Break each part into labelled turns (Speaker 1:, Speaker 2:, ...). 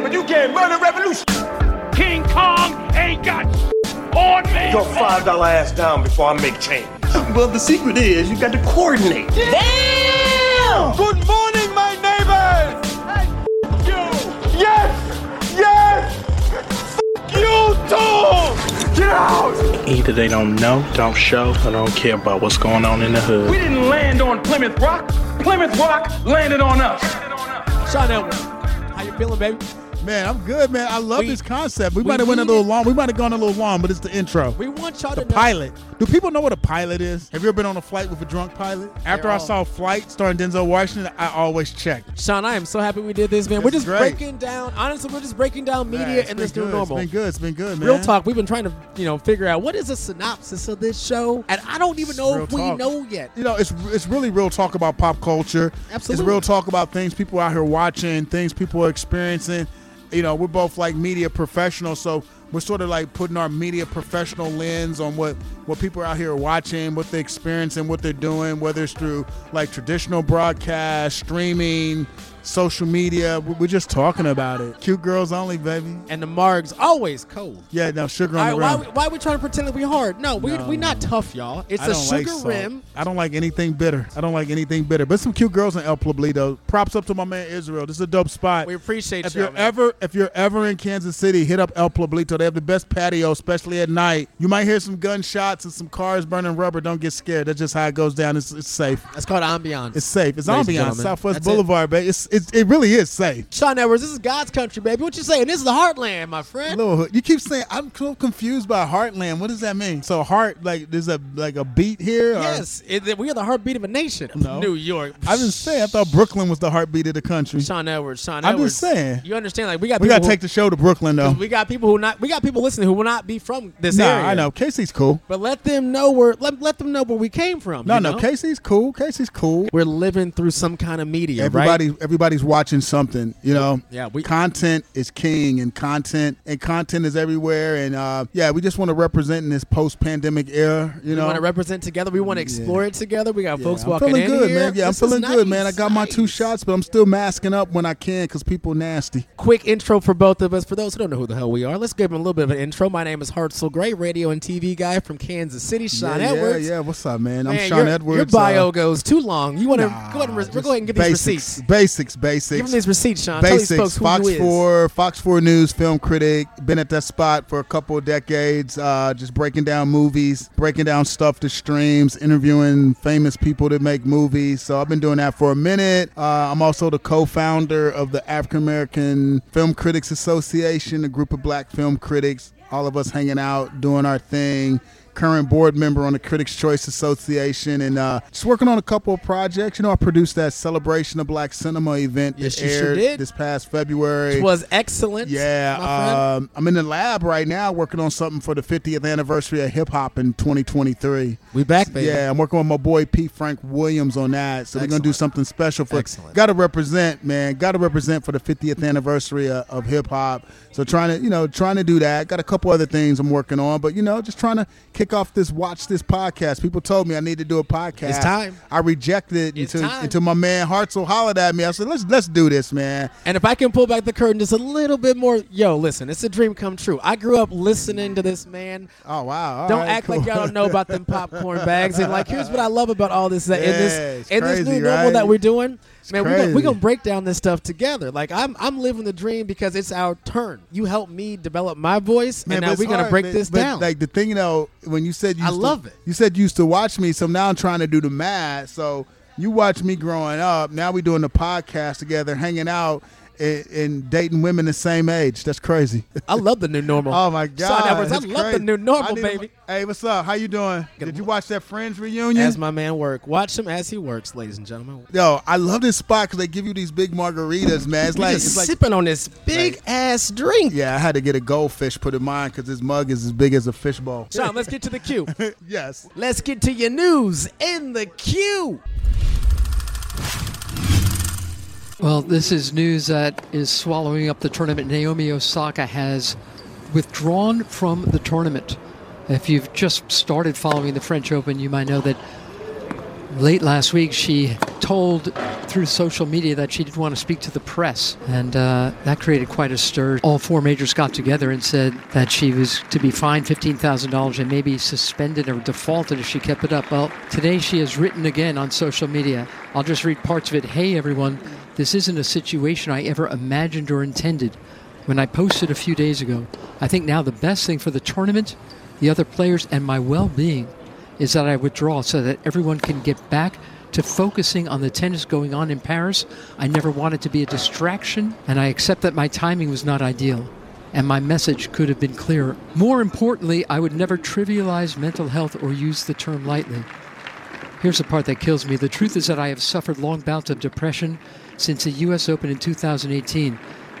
Speaker 1: man, but you can't run a revolution.
Speaker 2: King Kong ain't got on me.
Speaker 1: Your five dollar ass down before I make change.
Speaker 3: Well, the secret is you got to coordinate.
Speaker 1: Damn!
Speaker 4: Good morning, my neighbors!
Speaker 1: You! Yes! Yes! F- you too! Get out!
Speaker 5: Either they don't know, don't show, or don't care about what's going on in the hood.
Speaker 2: We didn't land on Plymouth Rock. Plymouth Rock landed on us.
Speaker 6: Sean Edwards, how you feeling, baby?
Speaker 7: Man, I'm good, man. I love
Speaker 6: We-
Speaker 7: this concept. We,
Speaker 6: we
Speaker 7: might have went a little long. We might have gone a little long, but it's the intro.
Speaker 6: We want y'all
Speaker 7: the
Speaker 6: to know.
Speaker 7: pilot. Do people know what a pilot is? Have you ever been on a flight with a drunk pilot? After I
Speaker 6: all-
Speaker 7: saw Flight starring Denzel Washington, I always check.
Speaker 6: Sean, I am so happy we did this, man. we're just
Speaker 7: great.
Speaker 6: breaking down. Honestly, we're just breaking down media
Speaker 7: Man,
Speaker 6: and
Speaker 7: been
Speaker 6: this new normal.
Speaker 7: It's been good. It's been good, man.
Speaker 6: Real talk. We've been trying to, you know, figure out what is a synopsis of this show, and I don't even know
Speaker 7: Real
Speaker 6: if we know yet.
Speaker 7: You know, it's it's really real talk about pop culture.
Speaker 6: Absolutely.
Speaker 7: It's real talk about things people out here watching, things people are experiencing. You know, we're both like media professionals, so we're sort of like putting our media professional lens on what what people are out here are watching, what they're experiencing, what they're doing, whether it's through like traditional broadcast, streaming, social media. We- We're just talking about it. Cute girls only, baby.
Speaker 6: And the margs always cold.
Speaker 7: Yeah, no sugar on the
Speaker 6: why,
Speaker 7: rim.
Speaker 6: we- why we trying to pretend like we hard? No, we
Speaker 7: No,
Speaker 6: we not tough, y'all. It's
Speaker 7: I
Speaker 6: a
Speaker 7: don't
Speaker 6: sugar
Speaker 7: like salt.
Speaker 6: rim.
Speaker 7: I don't like anything bitter. I don't like anything bitter. But some cute girls in El Pueblito. Props up to my man Israel. This is a dope spot.
Speaker 6: We appreciate
Speaker 7: if
Speaker 6: y'all,
Speaker 7: you're ever if you're ever in Kansas City, hit up El Pueblito. They have the best patio, especially at night. You might hear some gunshots and some cars burning rubber. Don't get scared. That's just how it goes down. It's, it's safe.
Speaker 6: That's called ambiance.
Speaker 7: It's safe. It's
Speaker 6: Ladies and
Speaker 7: ambiance.
Speaker 6: gentlemen.
Speaker 7: Southwest
Speaker 6: That's it.
Speaker 7: Boulevard, baby. It's, it's it really is safe.
Speaker 6: Sean Edwards, this is God's country, baby. What you saying? This is the heartland, my friend.
Speaker 7: Little hood. You keep saying I'm so confused by Heartland. What does that mean? So heart like there's a like a beat here. or-
Speaker 6: Yes, it, we are the heartbeat of a nation.
Speaker 7: No.
Speaker 6: New York.
Speaker 7: I was saying I thought Brooklyn was the heartbeat of the country.
Speaker 6: Sean Edwards. Sean Edwards.
Speaker 7: I'm just saying.
Speaker 6: You understand? Like we got
Speaker 7: We gotta take the show to Brooklyn though.
Speaker 6: we got people who not we got people listening who will not be from this
Speaker 7: Nah,
Speaker 6: area.
Speaker 7: I know. Casey's cool.
Speaker 6: But let them know where let, let them know where we came from.
Speaker 7: No, no,
Speaker 6: know?
Speaker 7: Casey's cool. Casey's cool.
Speaker 6: We're living through some kind of media,
Speaker 7: Everybody,
Speaker 6: right?
Speaker 7: Everybody's watching something. You know.
Speaker 6: Yeah, we-
Speaker 7: content is king, and content and content is everywhere. And uh, yeah, we just want to represent in this post-pandemic era. You know, We
Speaker 6: want to represent together. We want to explore it together. We got
Speaker 7: Yeah,
Speaker 6: folks
Speaker 7: I'm
Speaker 6: walking
Speaker 7: feeling
Speaker 6: in
Speaker 7: good,
Speaker 6: here.
Speaker 7: man. Yeah,
Speaker 6: This
Speaker 7: I'm feeling good, man. I got my two shots, but I'm still masking up when I can because people nasty.
Speaker 6: Quick intro for both of us. For those who don't know who the hell we are, let's give them a little bit of an intro. My name is Hartzell Gray, radio and TV guy from Kansas City. Sean
Speaker 7: yeah,
Speaker 6: Edwards.
Speaker 7: Yeah, yeah. What's up, man? I'm
Speaker 6: Man,
Speaker 7: Sean
Speaker 6: your,
Speaker 7: Edwards.
Speaker 6: Your bio
Speaker 7: uh,
Speaker 6: goes too long. You want to
Speaker 7: nah,
Speaker 6: go ahead and re- go ahead and get these
Speaker 7: basics,
Speaker 6: receipts.
Speaker 7: Basics, basics.
Speaker 6: Give them these receipts, Sean.
Speaker 7: Basics.
Speaker 6: Tell these folks who
Speaker 7: Fox. Four, Fox Four News film critic. Been at that spot for a couple of decades. Uh, just breaking down movies, breaking down stuff to streams, interviewing famous people that make movies. So I've been doing that for a minute. Uh, I'm also the co-founder of the African American Film Critics Association, a group of black film critics. All of us hanging out, doing our thing current board member on the Critics Choice Association, and uh, just working on a couple of projects. You know, I produced that Celebration of Black Cinema event
Speaker 6: Yes,
Speaker 7: that
Speaker 6: sure
Speaker 7: aired
Speaker 6: did.
Speaker 7: this past February.
Speaker 6: Which was excellent.
Speaker 7: yeah, um, I'm in the lab right now working on something for the 50th anniversary of hip hop in 2023.
Speaker 6: we back, baby.
Speaker 7: Yeah, I'm working with my boy P. Frank Williams on that. So we're gonna do something special for.
Speaker 6: Excellent.
Speaker 7: Got to represent, man. Got to represent for the 50th anniversary of, of hip hop. So trying to, you know, trying to do that. Got a couple other things I'm working on, but you know, just trying to kick off this watch this podcast. People told me I need to do a podcast.
Speaker 6: It's time.
Speaker 7: I rejected it
Speaker 6: It's
Speaker 7: until
Speaker 6: time.
Speaker 7: until my man Hartzell hollered at me. I said, let's let's do this, man.
Speaker 6: And if I can pull back the curtain just a little bit more, yo, listen, it's a dream come true. I grew up listening to this man.
Speaker 7: Oh wow! All
Speaker 6: don't
Speaker 7: right,
Speaker 6: act like y'all don't know about them popcorn bags. And like, here's what I love about all this that in this in this
Speaker 7: crazy,
Speaker 6: new normal
Speaker 7: right?
Speaker 6: that we're doing. Man, we're gonna, we gonna break down this stuff together. Like I'm I'm living the dream because it's our turn. You helped me develop my voice,
Speaker 7: Man,
Speaker 6: and now we're gonna
Speaker 7: hard,
Speaker 6: break
Speaker 7: man.
Speaker 6: this down.
Speaker 7: Like the thing, you know, when you said you
Speaker 6: I
Speaker 7: used to-
Speaker 6: love it.
Speaker 7: You said you used to watch me, so now I'm trying to do the math. So you watch me growing up. Now we're doing the podcast together, hanging out, and, and dating women the same age. That's crazy.
Speaker 6: I love the new normal.
Speaker 7: oh my god!
Speaker 6: Edwards, I love the new normal, baby.
Speaker 7: Hey, what's up? How you doing? Did you watch that Friends reunion?
Speaker 6: As my man work, watch him as he works, ladies and gentlemen.
Speaker 7: Yo, I love this spot because they give you these big margaritas, man. It's like it's like
Speaker 6: sipping on this big ass drink.
Speaker 7: yeah. I had to get a goldfish put in mine because this mug is as big as a fishbowl.
Speaker 6: Sean, let's get to the queue.
Speaker 7: yes.
Speaker 6: Let's get to your news in the queue.
Speaker 8: Well, this is news that is swallowing up the tournament. Naomi Osaka has withdrawn from the tournament. If you've just started following the French Open, you might know that late last week she told through social media that she didn't want to speak to the press, and uh, that created quite a stir. All four majors got together and said that she was to be fined $15,000 and maybe suspended or defaulted if she kept it up. Well, today she has written again on social media. I'll just read parts of it. Hey, everyone, this isn't a situation I ever imagined or intended when I posted a few days ago. I think now the best thing for the tournament, the other players, and my well being is that I withdraw so that everyone can get back to focusing on the tennis going on in Paris. I never wanted to be a distraction, and I accept that my timing was not ideal. And my message could have been clearer. More importantly, I would never trivialize mental health or use the term lightly. Here's the part that kills me. The truth is that I have suffered long bouts of depression since the U.S. Open in 2018.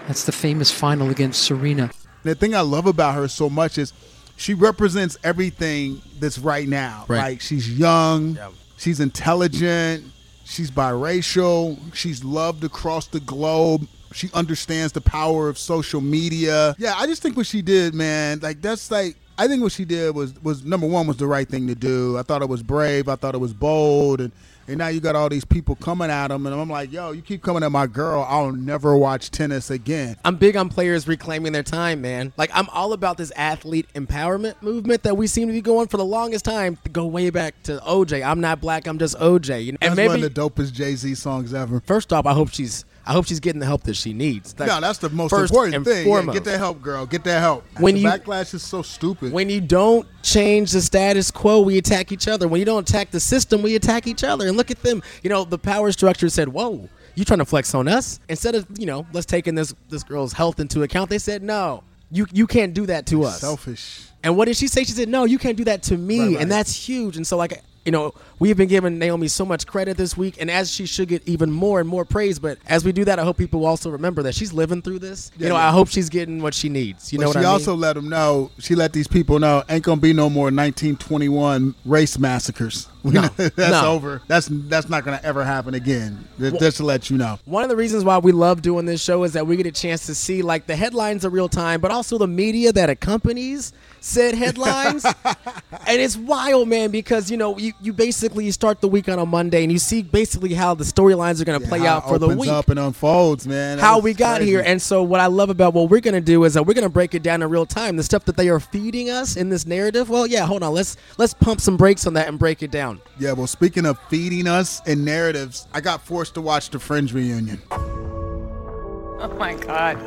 Speaker 8: That's the famous final against Serena.
Speaker 7: The thing I love about her so much is she represents everything that's right now.
Speaker 6: Right.
Speaker 7: Like she's young, she's intelligent, she's biracial, she's loved across the globe. She understands the power of social media. Yeah, I just think what she did, man, like that's like I think what she did was was number one was the right thing to do. I thought it was brave. I thought it was bold, and and now you got all these people coming at him, and I'm like, yo, you keep coming at my girl, I'll never watch tennis again.
Speaker 6: I'm big on players reclaiming their time, man. Like I'm all about this athlete empowerment movement that we seem to be going for the longest time. To go way back to OJ. I'm not black. I'm just OJ. You know,
Speaker 7: That's
Speaker 6: and maybe
Speaker 7: one of the dopest Jay Z songs ever.
Speaker 6: first off, I hope she's I hope she's getting the help that she needs. Like,
Speaker 7: no, that's the most important thing. Yeah, get that help, girl. Get that help.
Speaker 6: When
Speaker 7: the
Speaker 6: you-
Speaker 7: backlash is so stupid.
Speaker 6: When you don't change the status quo, we attack each other. When you don't attack the system, we attack each other. And look at them. You know, the power structure said, "Whoa, you trying to flex on us?" Instead of you know, let's taking this this girl's health into account, they said, "No, you you can't do that to us."
Speaker 7: Selfish.
Speaker 6: And what did she say? She said, "No, you can't do that to me,"
Speaker 7: Right, right.
Speaker 6: and that's huge. And so, like, you know, we've been giving Naomi so much credit this week, and as she should get even more and more praise. But as we do that, I hope people also remember that she's living through this.
Speaker 7: Yeah,
Speaker 6: you know,
Speaker 7: yeah.
Speaker 6: I hope she's getting what she needs. You
Speaker 7: But
Speaker 6: know what
Speaker 7: she
Speaker 6: I mean?
Speaker 7: also let them know. She let these people know ain't gonna be no more 1921 race massacres.
Speaker 6: No,
Speaker 7: that's
Speaker 6: no.
Speaker 7: over. That's that's not gonna ever happen again. Just, just to let you know.
Speaker 6: One of the reasons why we love doing this show is that we get a chance to see like the headlines in real time, but also the media that accompanies said headlines. and it's wild, man, because you know you, you basically start the week on a Monday and you see basically how the storylines are going to play out for the week.
Speaker 7: up and unfolds, man.
Speaker 6: how we got
Speaker 7: crazy.
Speaker 6: here. And so, what I love about what we're gonna do is that we're gonna break it down in real time. The stuff that they are feeding us in this narrative. Well, yeah, hold on. Let's let's pump some brakes on that and break it down.
Speaker 7: Yeah, well, speaking of feeding us and narratives, I got forced to watch the Friends reunion.
Speaker 9: Oh my God.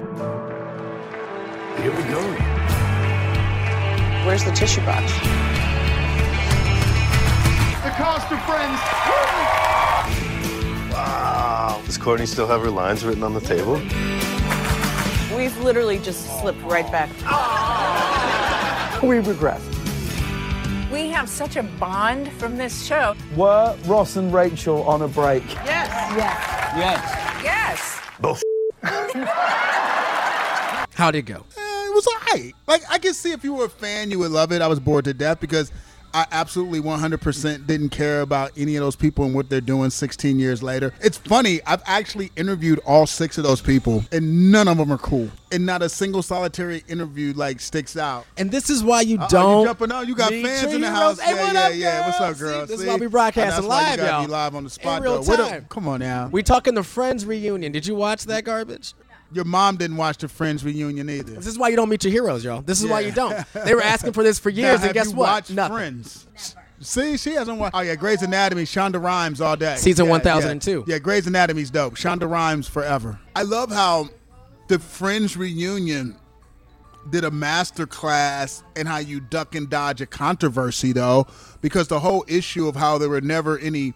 Speaker 3: Here we go.
Speaker 9: Where's the tissue box?
Speaker 3: The cost of friends.
Speaker 10: Wow. Does Courteney still have her lines written on the table?
Speaker 9: We've literally just slipped right back.
Speaker 3: We regress.
Speaker 9: We have such a bond from this show.
Speaker 2: Were Ross and Rachel on a break?
Speaker 9: Yes. Yes.
Speaker 2: Yes.
Speaker 9: Yes.
Speaker 6: How'd it go?
Speaker 7: Eh, it was alright. Like I can see if you were a fan, you would love it. I was bored to death because I absolutely 100% didn't care about any of those people and what they're doing 16 years later. It's funny. I've actually interviewed all six of those people, and none of them are cool. And not a single solitary interview like sticks out.
Speaker 6: And this is why you
Speaker 7: Uh-oh,
Speaker 6: don't.
Speaker 7: you jumping on? You got fans in the house.
Speaker 6: Hey,
Speaker 7: yeah,
Speaker 6: what
Speaker 7: yeah,
Speaker 6: up,
Speaker 7: yeah. What's up, girl?
Speaker 6: See, this is
Speaker 7: See?
Speaker 6: why we broadcasting
Speaker 7: And that's why
Speaker 6: live, y'all.
Speaker 7: Be live on the spot,
Speaker 6: In real
Speaker 7: though.
Speaker 6: Time.
Speaker 7: Come on now.
Speaker 6: We talking the Friends reunion. Did you watch that garbage?
Speaker 7: Your mom didn't watch the Friends reunion either.
Speaker 6: This is why you don't meet your heroes, y'all. This is why you don't. They were asking for this for
Speaker 7: Now,
Speaker 6: years, and guess what?
Speaker 7: Watched
Speaker 6: Nothing.
Speaker 7: Friends. See, she hasn't watched. Oh yeah, Grey's Anatomy. Shonda Rhimes all day.
Speaker 6: Season
Speaker 7: Yeah,
Speaker 6: 1002.
Speaker 7: Yeah, yeah, Grey's Anatomy's dope. Shonda Rhimes forever. I love how the Friends reunion did a master class in how you duck and dodge a controversy though, because the whole issue of how there were never any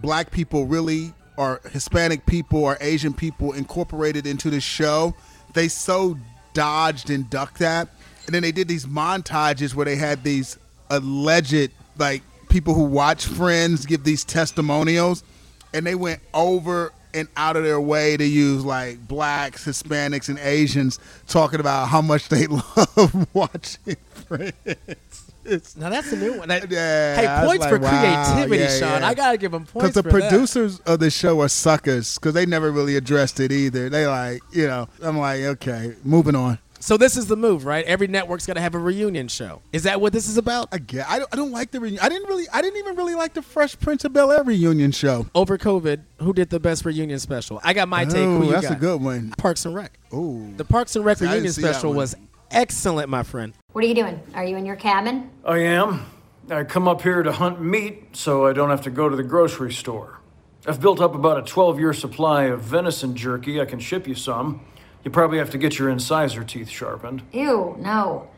Speaker 7: black people really or Hispanic people or Asian people incorporated into the show, they so dodged and ducked that. And then they did these montages where they had these alleged like people who watch Friends give these testimonials and they went over and out of their way to use like blacks, Hispanics, and Asians talking about how much they love watching Friends. It's,
Speaker 6: Now that's a new one. That-
Speaker 7: Yeah,
Speaker 6: hey, points
Speaker 7: like,
Speaker 6: for
Speaker 7: wow,
Speaker 6: creativity,
Speaker 7: yeah,
Speaker 6: Sean.
Speaker 7: yeah.
Speaker 6: I gotta give them points.
Speaker 7: because the
Speaker 6: for that.
Speaker 7: producers of the show are suckers because they never really addressed it either. They like, you know, I'm like, okay, moving on.
Speaker 6: So this is the move, right? Every network's got to have a reunion show. Is that what this is about?
Speaker 7: I get. I don't, I don't like the reunion. I didn't really. I didn't even really like the Fresh Prince of Bel Air reunion show.
Speaker 6: Over COVID, who did the best reunion special? I got my take.
Speaker 7: Oh,
Speaker 6: Who you
Speaker 7: that's
Speaker 6: got?
Speaker 7: a good one.
Speaker 6: Parks and Rec.
Speaker 7: Oh,
Speaker 6: The Parks and Rec reunion special was excellent, my friend.
Speaker 11: What are you doing? Are you in your cabin?
Speaker 12: I am. I come up here to hunt meat so I don't have to go to the grocery store. I've built up about a 12 year supply of venison jerky. I can ship you some. You probably have to get your incisor teeth sharpened.
Speaker 11: Ew, no.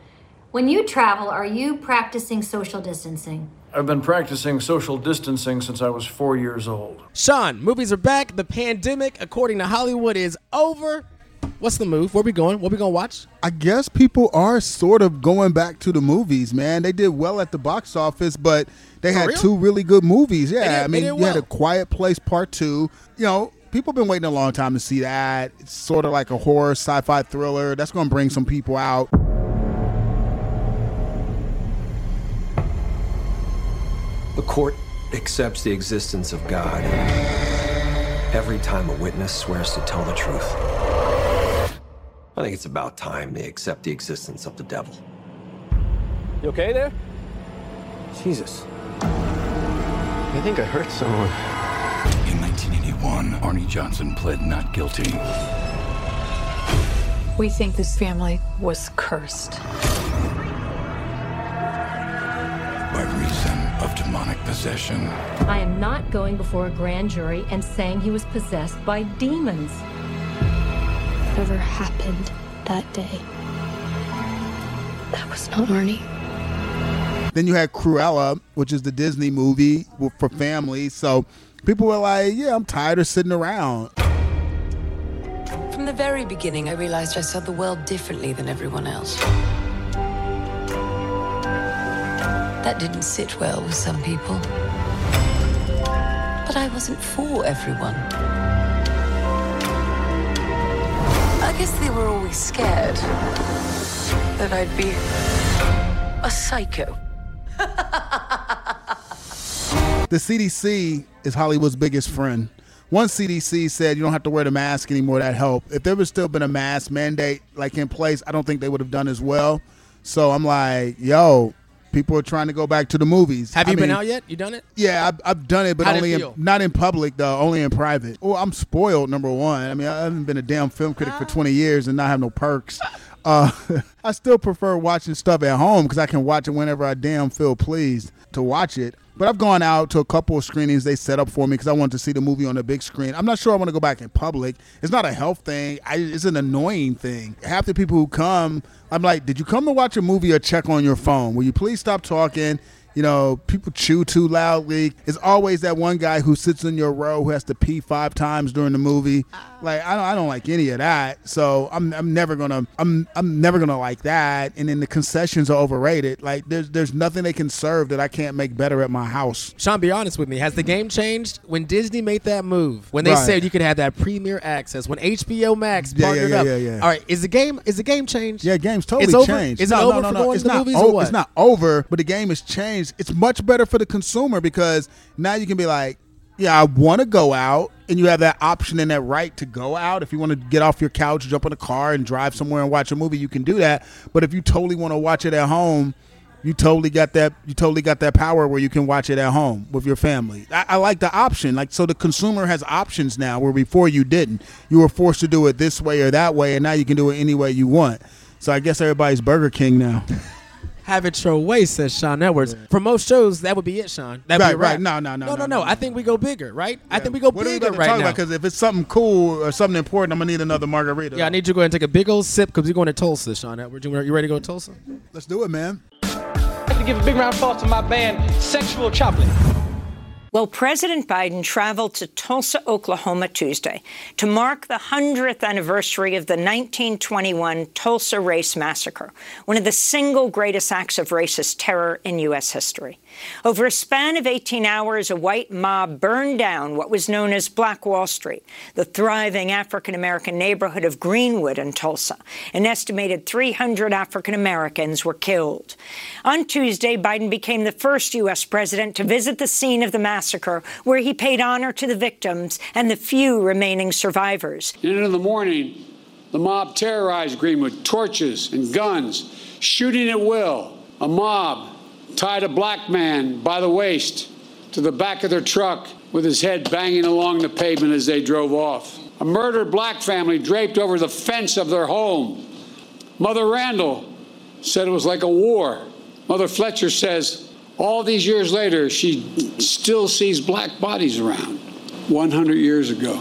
Speaker 11: When you travel, are you practicing social distancing?
Speaker 12: I've been practicing social distancing since I was four years old.
Speaker 6: Sean, movies are back. The pandemic, according to Hollywood, is over. What's the move? Where we going? What we gonna watch?
Speaker 7: I guess people are sort of going back to the movies, man. They did well at the box office, but they had
Speaker 6: real?
Speaker 7: two really good movies. Yeah,
Speaker 6: did-
Speaker 7: I mean,
Speaker 6: did
Speaker 7: you had a. Quiet Place Part Two. You know, people been waiting a long time to see that. It's sort of like a horror sci-fi thriller. That's going to bring some people out.
Speaker 13: The court accepts the existence of God every time a witness swears to tell the truth. I think it's about time they accept the existence of the devil.
Speaker 14: You okay there?
Speaker 13: Jesus. I think I hurt someone.
Speaker 15: In 1981, Arne Johnson pled not guilty.
Speaker 9: We think this family was cursed.
Speaker 15: by reason of demonic possession.
Speaker 16: I am not going before a grand jury and saying he was possessed by demons.
Speaker 17: Whatever happened that day, that was not Arne.
Speaker 7: Then you had Cruella, which is the Disney movie for families. So people were like, "Yeah, I'm tired of sitting around."
Speaker 18: From the very beginning, I realized I saw the world differently than everyone else. That didn't sit well with some people. But I wasn't for everyone. I guess they were always scared that I'd be a psycho.
Speaker 7: The CDC is Hollywood's biggest friend. One CDC said you don't have to wear the mask anymore. That helped. If there was still been a mask mandate like in place, I don't think they would have done as well. So I'm like, yo, people are trying to go back to the movies.
Speaker 6: Have
Speaker 7: I
Speaker 6: you been out yet? You done it?
Speaker 7: Yeah, I've, I've done it, but
Speaker 6: How'd it
Speaker 7: only in, not in public though. Only in private. Well, I'm spoiled. Number one. I mean, I haven't been a damn film critic for 20 years and not have no perks. Uh, I still prefer watching stuff at home because I can watch it whenever I damn feel pleased to watch it. But I've gone out to a couple of screenings they set up for me because I wanted to see the movie on the big screen. I'm not sure I want to go back in public. It's not a health thing. I, it's an annoying thing. Half the people who come, I'm like, did you come to watch a movie or check on your phone? Will you please stop talking? You know, people chew too loudly. It's always that one guy who sits in your row who has to pee five times during the movie. Like I don't, I don't like any of that. So I'm, I'm never gonna, I'm, I'm never gonna like that. And then the concessions are overrated. Like there's, there's nothing they can serve that I can't make better at my house.
Speaker 6: Sean, be honest with me. Has the game changed when Disney made that move? When they
Speaker 7: Right.
Speaker 6: said you could have that premier access, when HBO Max
Speaker 7: Yeah, yeah,
Speaker 6: partnered
Speaker 7: yeah,
Speaker 6: up.
Speaker 7: yeah, yeah.
Speaker 6: All right, is the game is the game changed?
Speaker 7: Yeah, game's totally
Speaker 6: It's over?
Speaker 7: changed.
Speaker 6: Is it
Speaker 7: no,
Speaker 6: over
Speaker 7: no,
Speaker 6: for
Speaker 7: no,
Speaker 6: going
Speaker 7: it's
Speaker 6: to
Speaker 7: not
Speaker 6: movies
Speaker 7: o-? It's not over, but the game has changed. It's much better for the consumer because now you can be like, yeah, I want to go out, and you have that option and that right to go out. If you want to get off your couch, jump in a car, and drive somewhere and watch a movie, you can do that. But if you totally want to watch it at home, you totally got that. You totally got that power where you can watch it at home with your family. I, I like the option. Like so, the consumer has options now where before you didn't. You were forced to do it this way or that way, and now you can do it any way you want. So I guess everybody's Burger King now.
Speaker 6: Have it your way, says Sean Edwards. For most shows, that would be it, Sean. That'd
Speaker 7: Right,
Speaker 6: be
Speaker 7: right. No, no, no,
Speaker 6: no, no,
Speaker 7: no,
Speaker 6: no. I think we go bigger, right? I think we go
Speaker 7: What are we
Speaker 6: bigger
Speaker 7: about to
Speaker 6: right
Speaker 7: talk
Speaker 6: now.
Speaker 7: Because if it's something cool or something important, I'm gonna need another margarita.
Speaker 6: Yeah, I need you to go ahead and take a big old sip because we're going to Tulsa, Sean Edwards. You you ready to go to Tulsa?
Speaker 7: Let's do it, man.
Speaker 2: I'd like to give a big round of applause to my band, Sexual Chocolate.
Speaker 19: Well, President Biden traveled to Tulsa, Oklahoma Tuesday to mark the 100th anniversary of the 1921 Tulsa Race Massacre, one of the single greatest acts of racist terror in U.S. history. Over a span of 18 hours, a white mob burned down what was known as Black Wall Street, the thriving African American neighborhood of Greenwood in Tulsa. An estimated 300 African Americans were killed. On Tuesday, Biden became the first U.S. president to visit the scene of the massacre, where he paid honor to the victims and the few remaining survivors.
Speaker 20: And in the morning, The mob terrorized Greenwood, torches and guns, shooting at will. A mob tied a black man by the waist to the back of their truck with his head banging along the pavement as they drove off. A murdered black family draped over the fence of their home. Mother Randall said it was like a war. Mother Fletcher says all these years later, she still sees black bodies around. 100 years ago,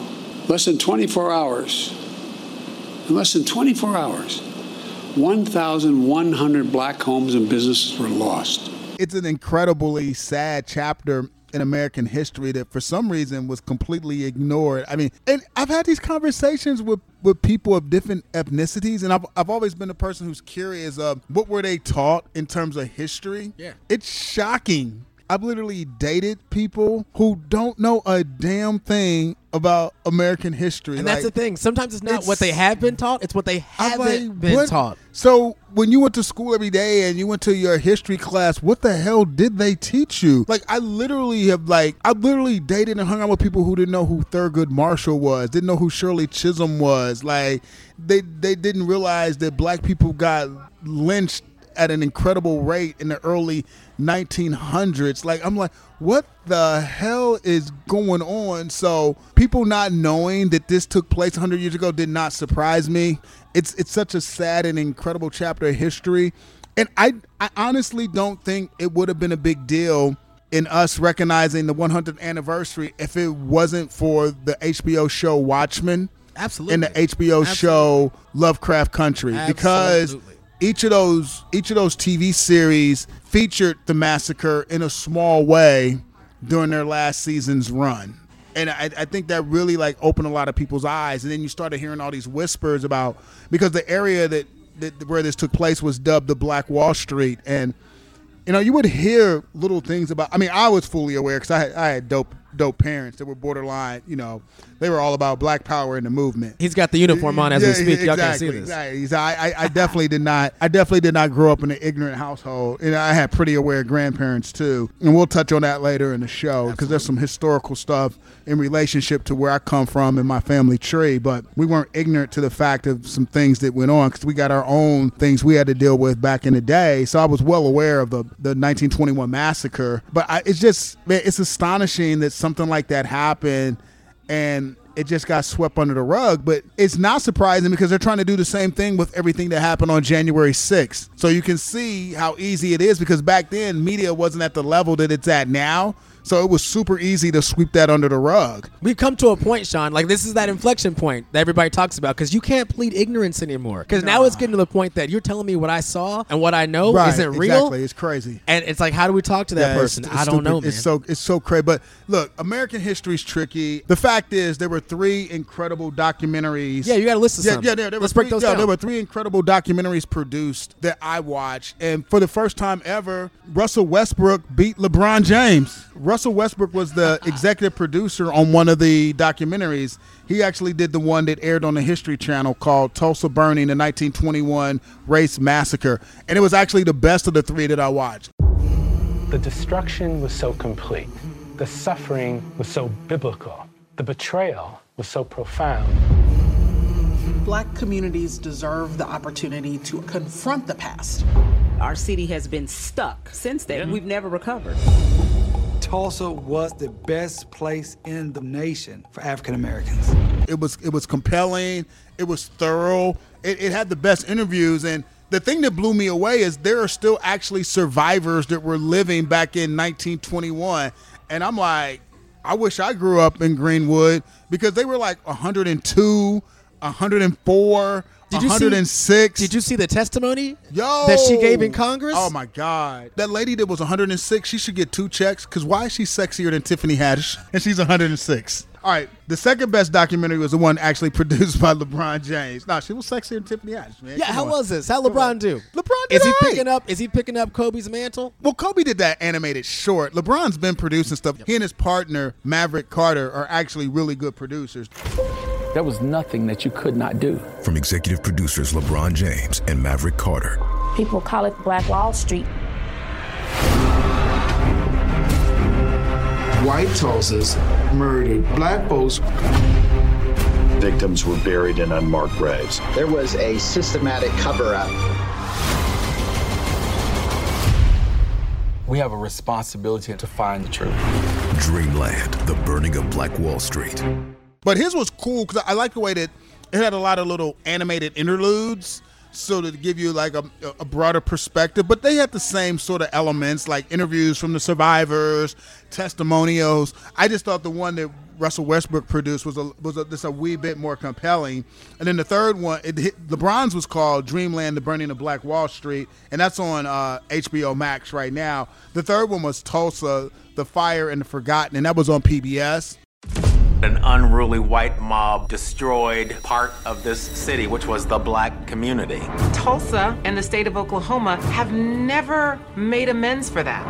Speaker 20: less than 24 hours, in less than 24 hours, 1,100 black homes and businesses were lost.
Speaker 7: It's an incredibly sad chapter in American history that for some reason was completely ignored. I mean, and I've had these conversations with with people of different ethnicities and I've, I've always been a person who's curious of what were they taught in terms of history.
Speaker 6: Yeah.
Speaker 7: It's shocking I've literally dated people who don't know a damn thing about American history.
Speaker 6: And that's the thing. Sometimes it's not
Speaker 7: it's-
Speaker 6: what they have been taught; it's what they haven't
Speaker 7: like,
Speaker 6: been
Speaker 7: what-
Speaker 6: taught.
Speaker 7: So when you went to school every day and you went to your history class, what the hell did they teach you? Like I literally have like I literally dated and hung out with people who didn't know who Thurgood Marshall was, didn't know who Shirley Chisholm was. Like they they didn't realize that black people got lynched at an incredible rate in the early 1900s. Like I'm like, what the hell is going on? So people not knowing that this took place 100 years ago did not surprise me. It's it's such a sad and incredible chapter of history, and I I honestly don't think it would have been a big deal in us recognizing the 100th anniversary if it wasn't for the HBO show Watchmen.
Speaker 6: Absolutely.
Speaker 7: And the HBO show Lovecraft Country because
Speaker 6: Absolutely.
Speaker 7: Each of those each of those TV series featured the massacre in a small way during their last season's run. And I, I think that really like opened a lot of people's eyes. And then you started hearing all these whispers about because the area that, that where this took place was dubbed the Black Wall Street, and you know you would hear little things about. I mean, I was fully aware because I I had dope dope parents that were borderline. You know, they were all about Black Power in the movement.
Speaker 6: He's got the uniform on as we speak. Y'all can't see this.
Speaker 7: Exactly. So I, I, I definitely did not. I definitely did not grow up in an ignorant household, and I had pretty aware grandparents too. And we'll touch on that later in the show because there's some historical stuff in relationship to where I come from in my family tree. But we weren't ignorant to the fact of some things that went on because we got our own things we had to deal with back in the day. So I was well aware of the the 1921 massacre. But I, it's just man, it's astonishing that something like that happened and it just got swept under the rug. But it's not surprising because they're trying to do the same thing with everything that happened on January 6th. So you can see how easy it is because back then media wasn't at the level that it's at now. So it was super easy to sweep that under the rug.
Speaker 6: We've come to a point, Sean. Like this is that inflection point that everybody talks about because you can't plead ignorance anymore. Because now it's getting to the point that you're telling me what I saw and what I know
Speaker 7: Right,
Speaker 6: isn't real.
Speaker 7: Exactly. It's crazy.
Speaker 6: And it's like, how do we talk to that
Speaker 7: Yeah,
Speaker 6: person?
Speaker 7: it's
Speaker 6: I don't
Speaker 7: stupid.
Speaker 6: know, man.
Speaker 7: It's so it's so crazy. But look, American history is tricky. The fact is, there were three incredible documentaries.
Speaker 6: Yeah, you gotta list
Speaker 7: Yeah,
Speaker 6: some.
Speaker 7: yeah, there, there
Speaker 6: Let's
Speaker 7: were
Speaker 6: break
Speaker 7: three,
Speaker 6: those
Speaker 7: yeah,
Speaker 6: down.
Speaker 7: There were three incredible documentaries produced that I watched, and for the first time ever, Russell Westbrook beat LeBron James. Russell Westbrook was the executive producer on one of the documentaries. He actually did the one that aired on the History Channel called Tulsa Burning, the 1921 Race Massacre, and it was actually the best of the three that I watched.
Speaker 21: The destruction was so complete. The suffering was so biblical. The betrayal was so profound.
Speaker 22: Black communities deserve the opportunity to confront the past.
Speaker 23: Our city has been stuck since then. We've never recovered.
Speaker 24: Tulsa was the best place in the nation for African Americans.
Speaker 7: It was it was compelling. It was thorough. It, it had the best interviews, and the thing that blew me away is there are still actually survivors that were living back in 1921, and I'm like, I wish I grew up in Greenwood because they were like 102, 104.
Speaker 6: Did you see-
Speaker 7: 106.
Speaker 6: Did you see the testimony
Speaker 7: Yo,
Speaker 6: that she gave in Congress?
Speaker 7: Oh my God, that lady that was 106, she should get two checks. Cause why is she sexier than Tiffany Haddish? And she's 106. All right, the second best documentary was the one actually produced by LeBron James. Nah, she was sexier than Tiffany Haddish, man.
Speaker 6: Yeah,
Speaker 7: Come
Speaker 6: how
Speaker 7: on.
Speaker 6: was this? How LeBron do?
Speaker 7: LeBron
Speaker 6: Is he
Speaker 7: right.
Speaker 6: picking up? Is he picking up Kobe's mantle?
Speaker 7: Well, Kobe did that animated short. LeBron's been producing stuff. He and his partner Maverick Carter are actually really good producers.
Speaker 25: There was nothing that you could not do.
Speaker 26: From executive producers LeBron James and Maverick Carter.
Speaker 17: People call it Black Wall Street.
Speaker 27: White Tulsas murdered black folks.
Speaker 28: victims were buried in unmarked graves.
Speaker 29: There was a systematic cover up.
Speaker 30: We have a responsibility to find the truth.
Speaker 26: Dreamland, the burning of Black Wall Street.
Speaker 7: But his was cool because I like the way that it had a lot of little animated interludes so to give you like a, a, broader perspective. But they had the same sort of elements like interviews from the survivors testimonials. I just thought the one that russell westbrook produced was a was a, just a wee bit more compelling. And then the third one it hit, was called dreamland the burning of black wall street and that's on uh, hbo max right now. The third one was tulsa the fire and the forgotten and that was on pbs
Speaker 12: an unruly white mob destroyed part of this city, which was the black community.
Speaker 31: Tulsa and the state of Oklahoma have never made amends for that.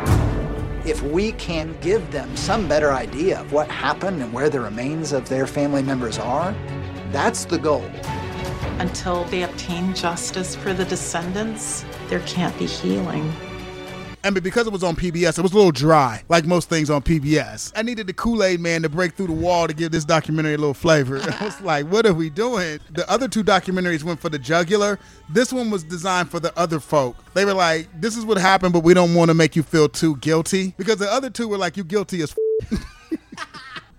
Speaker 29: If we can give them some better idea of what happened and where the remains of their family members are, that's the goal.
Speaker 22: Until they obtain justice for the descendants, there can't be healing.
Speaker 7: I mean, because it was on PBS, it was a little dry, like most things on PBS. I needed the Kool Aid Man to break through the wall to give this documentary a little flavor. I was like, what are we doing? The other two documentaries went for the jugular. This one was designed for the other folk. They were like, this is what happened, but we don't want to make you feel too guilty. Because the other two were like, you guilty as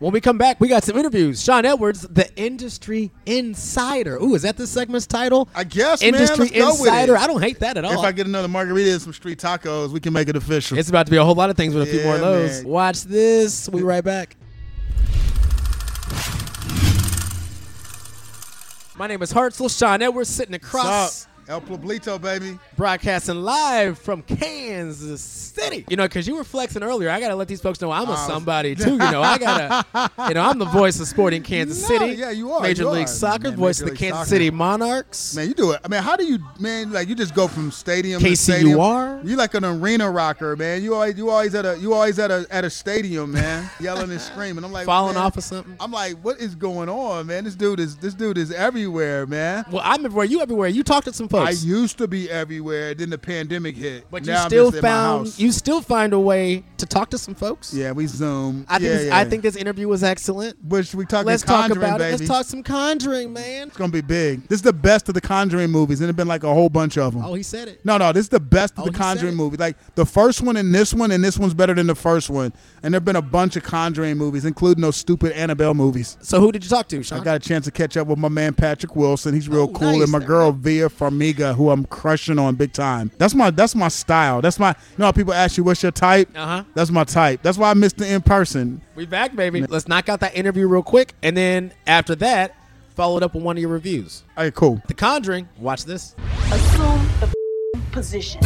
Speaker 6: When we come back, we got some interviews. Sean Edwards, the industry insider. Ooh, is that the segment's title?
Speaker 7: I guess,
Speaker 6: industry
Speaker 7: man,
Speaker 6: insider. I don't hate that at all.
Speaker 7: If I get another margarita and some street tacos, we can make it official.
Speaker 6: It's about to be a whole lot of things with a
Speaker 7: yeah,
Speaker 6: few more of those.
Speaker 7: Man.
Speaker 6: Watch this. We right back. My name is Hartzell. Sean Edwards sitting across.
Speaker 7: El Pueblito, baby.
Speaker 6: Broadcasting live from Kansas City. You know, because you were flexing earlier. I got to let these folks know I'm a
Speaker 7: Uh,
Speaker 6: somebody, too. You know, I got to, you know, I'm the voice of sporting Kansas
Speaker 7: No,
Speaker 6: City.
Speaker 7: yeah, you are,
Speaker 6: Major
Speaker 7: you
Speaker 6: League
Speaker 7: are.
Speaker 6: Soccer,
Speaker 7: Man,
Speaker 6: voice
Speaker 7: Major
Speaker 6: of the
Speaker 7: League
Speaker 6: Kansas
Speaker 7: Soccer.
Speaker 6: City Monarchs.
Speaker 7: Man, you do it. I mean, how do you, man? Like you just go from stadium to stadium? You're You like an arena rocker, man. You always, you always at a, you always at a, at a stadium, man, yelling and screaming. I'm like
Speaker 6: Falling off of something.
Speaker 7: I'm like, what is going on, man? This dude is, this dude is everywhere, man.
Speaker 6: Well, I'm everywhere. You everywhere. You talked to some
Speaker 7: I used to be everywhere. Then the pandemic hit.
Speaker 6: but you
Speaker 7: now
Speaker 6: still
Speaker 7: I'm just in
Speaker 6: found you still find a way to talk to some folks.
Speaker 7: Yeah, we Zoom.
Speaker 6: I think
Speaker 7: yeah,
Speaker 6: this,
Speaker 7: yeah.
Speaker 6: I think this interview was excellent.
Speaker 7: Which we talking
Speaker 6: Let's talk about
Speaker 7: baby.
Speaker 6: it. Let's talk some Conjuring, man.
Speaker 7: It's gonna be big. This is the best of the Conjuring movies, and there's been like a whole bunch of them.
Speaker 6: Oh, he said it.
Speaker 7: No, no, this is the best of
Speaker 6: Oh,
Speaker 7: the Conjuring
Speaker 6: it.
Speaker 7: movies. Like the first one and this one, and this one's better than the first one. And there've been a bunch of Conjuring movies, including those stupid Annabelle movies.
Speaker 6: So who did you talk to, Sean?
Speaker 7: I got a chance to catch up with my man Patrick Wilson. He's real
Speaker 6: Oh,
Speaker 7: cool,
Speaker 6: nice.
Speaker 7: and my girl Vera Farmiga, who I'm crushing on big time. That's my that's my style. That's my. You know how people ask you what's your type?
Speaker 6: Uh huh.
Speaker 7: That's my type. That's why I missed the in person.
Speaker 6: We back, baby. Let's knock out that interview real quick, and then after that, follow it up with one of your reviews.
Speaker 7: All right, cool.
Speaker 6: The Conjuring. Watch this.
Speaker 32: Assume the position.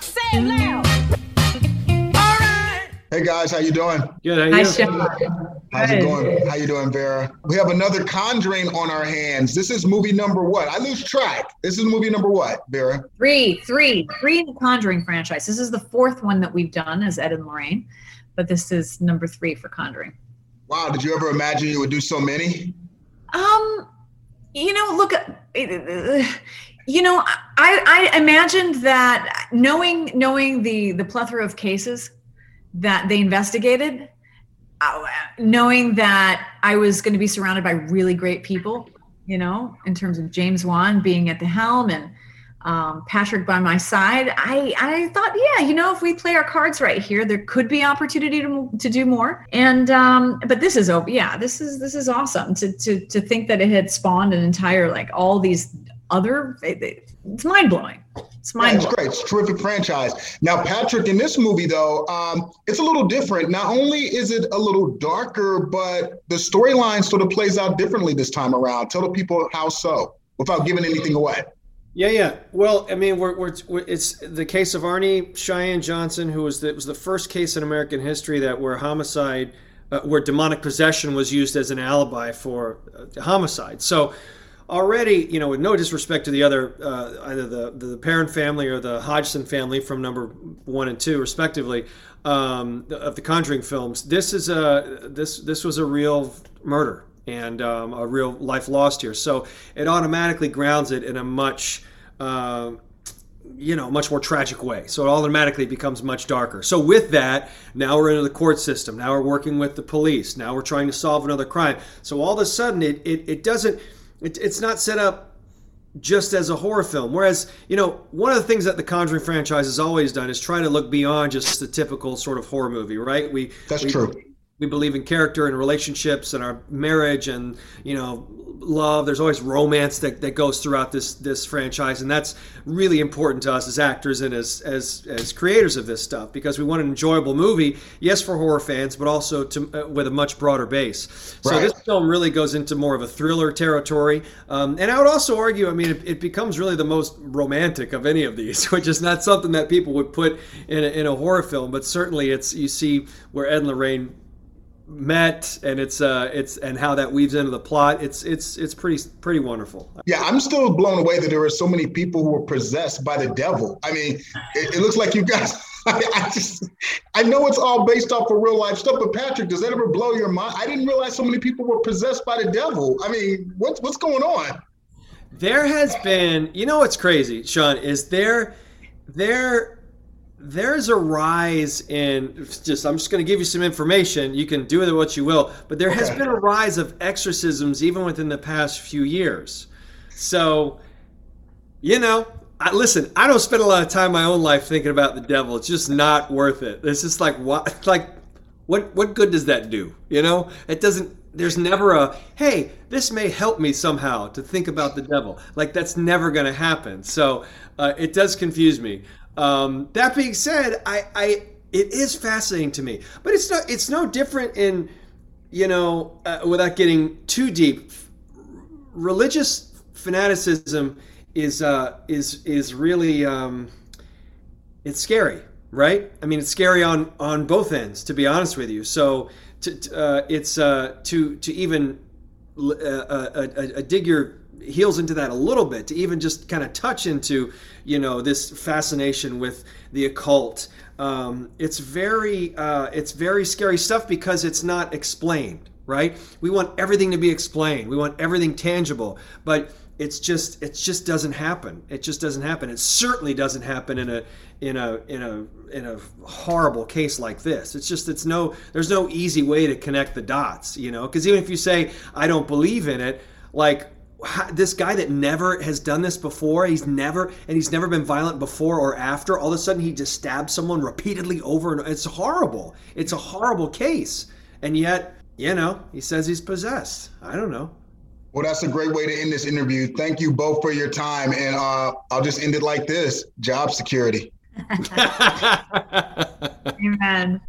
Speaker 33: Say it loud.
Speaker 34: Hey guys, how you doing?
Speaker 35: Good.
Speaker 33: Hi,
Speaker 35: How you?
Speaker 33: Sean.
Speaker 34: How's it going? How you doing, Vera? We have another Conjuring on our hands. This is movie number what? I lose track. This is movie number what, Vera?
Speaker 33: Three, three, three in the Conjuring franchise. This is the fourth one that we've done as Ed and Lorraine, but this is number three for Conjuring.
Speaker 34: Wow, did you ever imagine you would do so many?
Speaker 33: Um, you know, look, uh, you know, I I imagined that knowing knowing the the plethora of cases that they investigated, uh, knowing that I was going to be surrounded by really great people, you know, in terms of James Wan being at the helm and um, Patrick by my side, I I thought, yeah, you know, if we play our cards right here, there could be opportunity to to do more. And um, but this is over. Yeah, this is this is awesome to to to think that it had spawned an entire like all these other. It, it- it's mind blowing. It's
Speaker 34: Yeah,
Speaker 33: mind
Speaker 34: it's great. It's a terrific franchise. Now, Patrick, in this movie, though, um, it's a little different. Not only is it a little darker, but the storyline sort of plays out differently this time around. Tell the people how so, without giving anything away.
Speaker 35: Yeah, yeah. Well, I mean, we're, we're, we're it's the case of Arne Cheyenne Johnson, who was the, was the first case in American history that where homicide, uh, where demonic possession was used as an alibi for uh, homicide. So already, you know, with no disrespect to the other, uh, either the the Perron family or the Hodgson family from number one and two, respectively, um, of the Conjuring films, this is a this this was a real murder and um, a real life lost here. So it automatically grounds it in a much uh, you know, much more tragic way. So it automatically becomes much darker. So with that, now we're into the court system. Now we're working with the police. Now we're trying to solve another crime. So all of a sudden, it it, it doesn't. It, it's not set up just as a horror film. Whereas, you know, one of the things that the Conjuring franchise has always done is try to look beyond just the typical sort of horror movie, right? We
Speaker 33: That's
Speaker 35: we,
Speaker 33: true.
Speaker 35: We believe in character and relationships and our marriage and you know love. There's always romance that, that goes throughout this this franchise, and that's really important to us as actors and as as as creators of this stuff because we want an enjoyable movie, yes, for horror fans, but also to uh, with a much broader base. So this film really goes into more of a thriller territory, um, and I would also argue, I mean, it, it becomes really the most romantic of any of these, which is not something that people would put in a, in a horror film, but certainly it's you see where Ed and Lorraine met and it's uh it's and how that weaves into the plot it's it's it's pretty pretty wonderful
Speaker 33: Yeah, I'm still blown away that there are so many people who were possessed by the devil. I mean, it, it looks like you guys. I, I just, I know it's all based off of real life stuff, but Patrick, does that ever blow your mind? I didn't realize so many people were possessed by the devil. I mean, what's what's going on?
Speaker 35: there has been you know what's crazy sean is there there there's a rise in just i'm just going to give you some information you can do with it what you will but there has been a rise of exorcisms even within the past few years. So you know I, listen i don't spend a lot of time in my own life thinking about the devil. It's just not worth it. It's just like what like what what good does that do you know? It doesn't there's never a hey this may help me somehow to think about the devil. Like that's never going to happen. So uh, it does confuse me um, that being said i i it is fascinating to me but it's no it's no different in you know uh, without getting too deep religious fanaticism is uh, is is really um, it's scary, right? I mean, it's scary on on both ends, to be honest with you. So, to, uh, it's uh, to to even uh, uh, uh, uh, dig your heels into that a little bit, to even just kind of touch into you know this fascination with the occult. Um, it's very uh, it's very scary stuff because it's not explained, right? We want everything to be explained. We want everything tangible, but it's just it just doesn't happen. It just doesn't happen. It certainly doesn't happen in a in a in a in a horrible case like this. It's just it's no there's no easy way to connect the dots, you know? Because even if you say I don't believe in it, like how- this guy that never has done this before, he's never and he's never been violent before or after. All of a sudden, he just stabs someone repeatedly over and it's horrible. It's a horrible case, and yet you know he says he's possessed. I don't know.
Speaker 33: Well, that's a great way to end this interview. Thank you both for your time, and uh, I'll just end it like this: job security.
Speaker 9: Amen.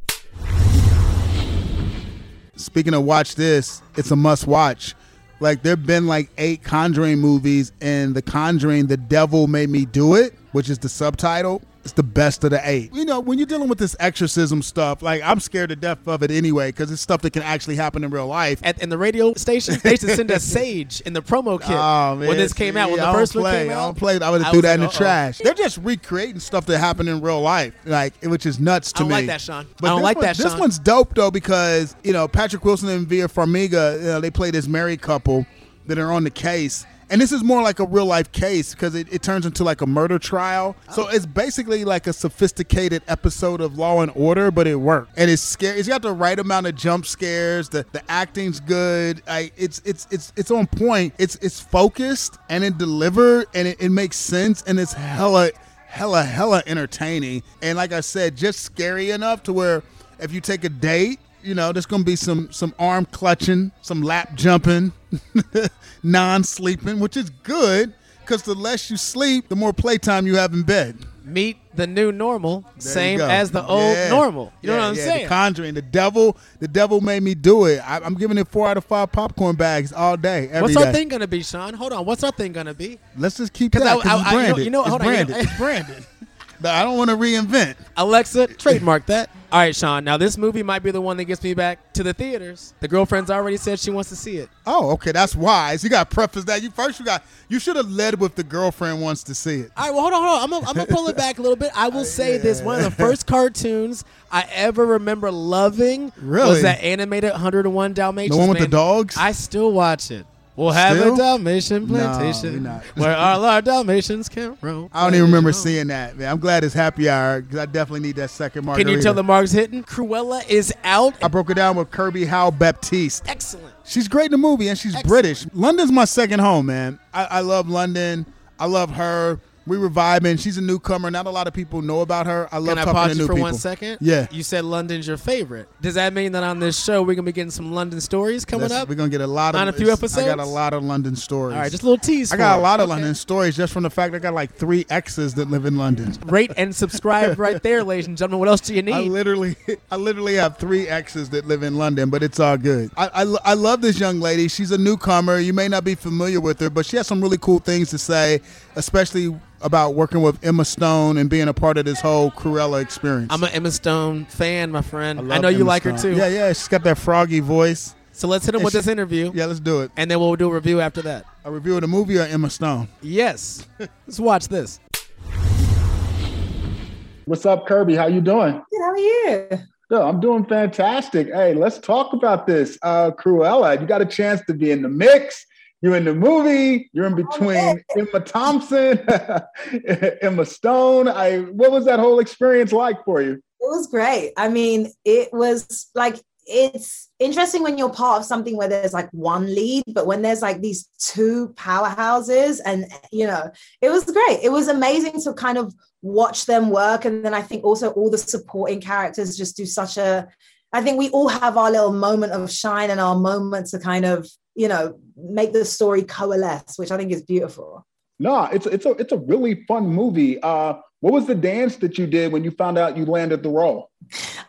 Speaker 7: Speaking of watch this, it's a must watch. Like there've been like eight Conjuring movies, and The Conjuring, The Devil Made Me Do It, which is the subtitle. It's the best of the eight. You know, when you're dealing with this exorcism stuff, like I'm scared to death of it anyway, because it's stuff that can actually happen in real life.
Speaker 6: At in the radio station, they used to send us Sage in the promo kit
Speaker 7: Oh, man.
Speaker 6: when this came out. When the
Speaker 7: I
Speaker 6: first one
Speaker 7: play.
Speaker 6: came
Speaker 7: I
Speaker 6: out,
Speaker 7: don't play. I would
Speaker 6: I
Speaker 7: have threw that in the
Speaker 6: uh-oh.
Speaker 7: trash. They're just recreating stuff that happened in real life, like which is nuts to me.
Speaker 6: I don't
Speaker 7: me.
Speaker 6: like that, Sean.
Speaker 7: But
Speaker 6: I don't like
Speaker 7: one-
Speaker 6: that,
Speaker 7: This one's dope though because you know Patrick Wilson and Vera Farmiga, you know, they play this married couple that are on the case. And this is more like a real life case because it, it turns into like a murder trial. So oh. it's basically like a sophisticated episode of Law and Order, but it worked. And it's scary. It's got the right amount of jump scares. The the acting's good. I, it's it's it's it's on point. It's it's focused and it delivered and it, it makes sense and it's hella hella hella entertaining. And like I said, just scary enough to where if you take a date you know, there's gonna be some some arm clutching, some lap jumping, non-sleeping, which is good because the less you sleep, the more playtime you have in bed.
Speaker 6: Meet the new normal,
Speaker 7: There
Speaker 6: same as the old
Speaker 7: Yeah.
Speaker 6: normal. You know what I'm
Speaker 7: yeah,
Speaker 6: saying?
Speaker 7: The Conjuring, the devil, the devil made me do it. I, I'm giving it four out of five popcorn bags all day. every
Speaker 6: What's our thing gonna be, Sean? Hold on. What's our thing gonna be?
Speaker 7: Let's just keep that
Speaker 6: I- I- I- you know- you know-
Speaker 7: it's
Speaker 6: hold on, you know-
Speaker 7: it's branded. But I don't want to reinvent.
Speaker 6: Alexa, trademark that. All right, Sean. Now this movie might be the one that gets me back to the theaters. The girlfriend's already said she wants to see it.
Speaker 7: Oh, okay, that's wise. You got to preface that. You first, you got you should have led with the girlfriend wants to see it.
Speaker 6: All right, well, hold on, hold on. I'm gonna, I'm gonna pull it back a little bit. I will say this: one of the first cartoons I ever remember loving
Speaker 7: Really?
Speaker 6: was that animated 101 Dalmatians.
Speaker 7: The one with the dogs?
Speaker 6: I still watch it. We'll have
Speaker 7: Still?
Speaker 6: a Dalmatian plantation
Speaker 7: we not.
Speaker 6: where all our Dalmatians can roam.
Speaker 7: I don't even remember seeing that, man. I'm glad it's happy hour because I definitely need that second
Speaker 6: Can you tell the marks hitting? Cruella is out.
Speaker 7: I broke it down with Kirby Howell-Baptiste.
Speaker 6: Excellent.
Speaker 7: She's great in the movie, and she's British. London's my second home, man. I, I love London. I love her. We were vibing. She's a newcomer. Not a lot of people know about her. I love
Speaker 6: Can I
Speaker 7: talking
Speaker 6: pause
Speaker 7: to
Speaker 6: you
Speaker 7: new
Speaker 6: for
Speaker 7: people.
Speaker 6: one second?
Speaker 7: Yeah.
Speaker 6: You said London's your favorite. Does that mean that on this show we're gonna be getting some London stories coming
Speaker 7: That's-
Speaker 6: up?
Speaker 7: We're gonna get a lot of
Speaker 6: on a few episodes.
Speaker 7: I got a lot of London stories.
Speaker 6: All right, just a little tease.
Speaker 7: I got
Speaker 6: for
Speaker 7: a lot
Speaker 6: it.
Speaker 7: of London stories just from the fact I got like three exes that live in London.
Speaker 6: Rate and subscribe right there, ladies and gentlemen. What else do you need?
Speaker 7: I literally, I literally have three exes that live in London, but it's all good. I, I, lo- I love this young lady. She's a newcomer. You may not be familiar with her, but she has some really cool things to say, especially about working with Emma Stone and being a part of this whole Cruella experience.
Speaker 6: I'm an Emma Stone fan, my friend. I,
Speaker 7: love
Speaker 6: know you
Speaker 7: Emma
Speaker 6: like her too.
Speaker 7: Yeah, yeah. She's got that froggy voice.
Speaker 6: So let's hit him
Speaker 7: And
Speaker 6: with
Speaker 7: she-
Speaker 6: this interview.
Speaker 7: Yeah, let's do it.
Speaker 6: And then we'll do a review after that.
Speaker 7: A review of the movie or Emma Stone?
Speaker 6: Yes. let's watch this.
Speaker 34: What's up, Kirby? How you doing?
Speaker 9: Good, how are you?
Speaker 34: Good. I'm doing fantastic. Hey, let's talk about this. Uh, Cruella, you got a chance to be in the mix. You're in the movie. You're in between Emma Thompson, Emma Stone. I. What was that whole experience like for you?
Speaker 9: It was great. I mean, it was like it's interesting when you're part of something where there's like one lead, but when there's like these two powerhouses, and you know, it was great. It was amazing to kind of watch them work, and then I think also all the supporting characters just do such a. I think we all have our little moment of shine and our moment to kind of you know make the story coalesce, which I think is beautiful.
Speaker 34: No, it's it's a it's a really fun movie. Uh, what was the dance that you did when you found out you landed the role?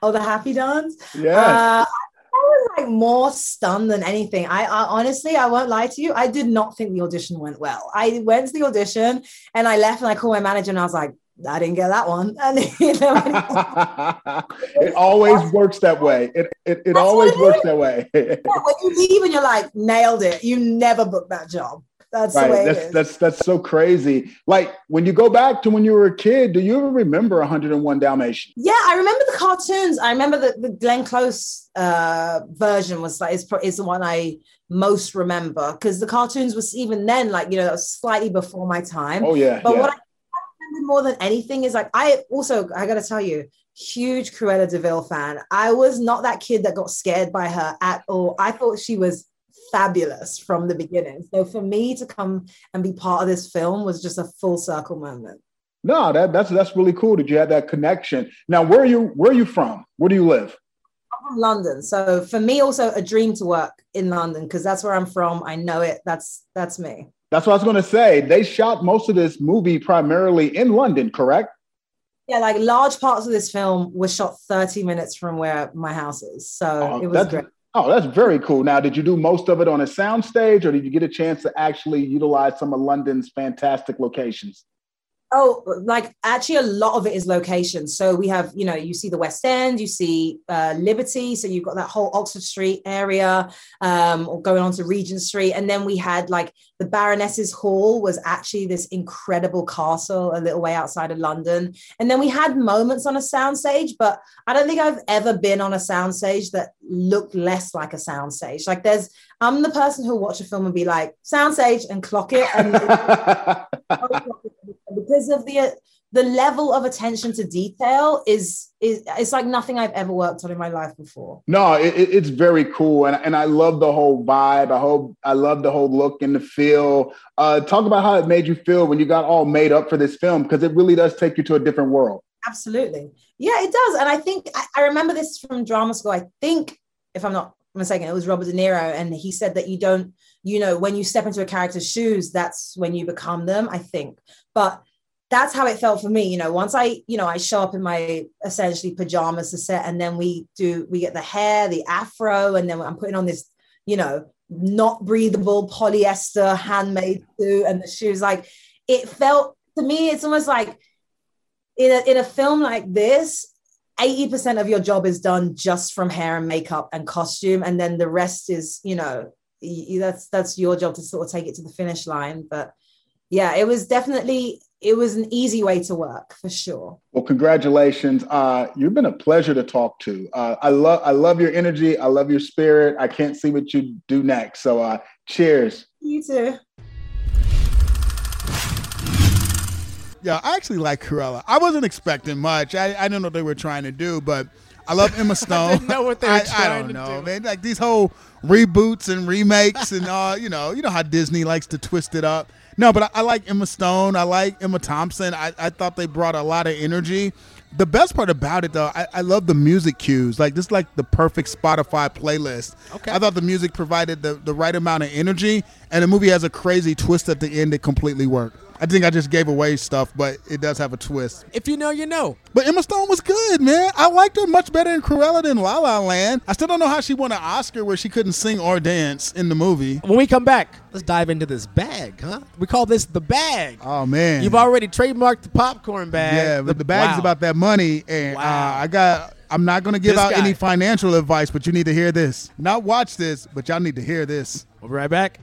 Speaker 9: Oh, the happy dance.
Speaker 34: Yeah.
Speaker 9: Uh, I was like more stunned than anything. I, I honestly, I won't lie to you. I did not think the audition went well. I went to the audition and I left and I called my manager and I was like, I didn't get that one. And you know,
Speaker 34: It always works that way. It it, it always works that way.
Speaker 9: when you leave and you're like, nailed it. You never book that job. That's the way
Speaker 34: right. That's that's that's so crazy. Like when you go back to when you were a kid, do you ever remember 101 Dalmatians?
Speaker 9: Yeah, I remember the cartoons. I remember the, the Glenn Close uh, version was like is, is the one I most remember because the cartoons was even then like you know that was slightly before my time.
Speaker 34: Oh, yeah,
Speaker 9: But
Speaker 34: yeah.
Speaker 9: what I more than anything is like I also I got to tell you, huge Cruella de Vil fan. I was not that kid that got scared by her at all. I thought she was fabulous from the beginning. So for me to come and be part of this film was just a full circle moment.
Speaker 34: No, that that's that's really cool that you had that connection. Now, where are you where are you from? Where do you live?
Speaker 9: I'm from London. So for me, also a dream to work in London because that's where I'm from. I know it. That's that's me.
Speaker 34: That's what I was going to say. They shot most of this movie primarily in London, correct?
Speaker 9: Yeah, like large parts of this film was shot 30 minutes from where my house is. So oh, it was great.
Speaker 34: Oh, that's very cool. Now, did you do most of it on a soundstage, or did you get a chance to actually utilize some of London's fantastic locations?
Speaker 9: Oh, like actually, a lot of it is location. So we have, you know, you see the West End, you see uh, Liberty. So you've got that whole Oxford Street area, um, or going on to Regent Street. And then we had like the Baroness's Hall was actually this incredible castle a little way outside of London. And then we had moments on a soundstage, but I don't think I've ever been on a soundstage that looked less like a soundstage. Like there's, I'm the person who'll watch a film and be like, soundstage and clock it. And because of the the level of attention to detail is is it's like nothing I've ever worked on in my life before.
Speaker 34: No, it, it- it's very cool, and and I love the whole vibe. I hope I love the whole look and the feel. Uh, talk about how it made you feel when you got all made up for this film, because it really does take you to a different world.
Speaker 9: Absolutely. Yeah, it does. And I think I, I remember this from drama school. I think, if I'm not mistaken, it was Robert De Niro. And he said that you don't, you know, when you step into a character's shoes, that's when you become them, I think. But that's how it felt for me. You know, once I, you know, I show up in my essentially pajamas to set, and then we do, we get the hair, the afro, and then I'm putting on this, you know, not breathable polyester handmade suit and the shoes. Like it felt to me, it's almost like in a, in a film like this, 80% of your job is done just from hair and makeup and costume. And then the rest is, you know, that's, that's your job to sort of take it to the finish line. But yeah, it was definitely
Speaker 36: it was an easy way to work for sure.
Speaker 34: Well, congratulations. Uh, you've been a pleasure to talk to. Uh, I love I love your energy. I love your spirit. I can't see what you do next. So uh, cheers.
Speaker 36: You too.
Speaker 7: Yeah, I actually like Cruella. I wasn't expecting much. I, I don't know what they were trying to do, but I love Emma Stone.
Speaker 6: didn't know what they were
Speaker 7: I,
Speaker 6: trying
Speaker 7: I don't
Speaker 6: to
Speaker 7: know,
Speaker 6: do.
Speaker 7: man. Like these whole reboots and remakes and uh, you know, you know how Disney likes to twist it up. No, but I, I like Emma Stone. I like Emma Thompson. I, I thought they brought a lot of energy. The best part about it, though, I, I love the music cues. Like this, is like the perfect Spotify playlist.
Speaker 6: Okay.
Speaker 7: I thought the music provided the, the right amount of energy, and the movie has a crazy twist at the end that completely worked. I think I just gave away stuff, but it does have a twist.
Speaker 6: If you know, you know.
Speaker 7: But Emma Stone was good, man. I liked her much better in Cruella than La La Land. I still don't know how she won an Oscar where she couldn't sing or dance in the movie.
Speaker 6: When we come back, let's dive into this bag, huh? We call this the bag.
Speaker 7: Oh man,
Speaker 6: You've already trademarked the popcorn bag.
Speaker 7: yeah, but the bag's
Speaker 6: Wow.
Speaker 7: about that money, and uh, I got. I'm not going to give
Speaker 6: This
Speaker 7: out
Speaker 6: guy.
Speaker 7: any financial advice, but you need to hear this. Not watch this, but y'all need to hear this.
Speaker 6: We'll be right back.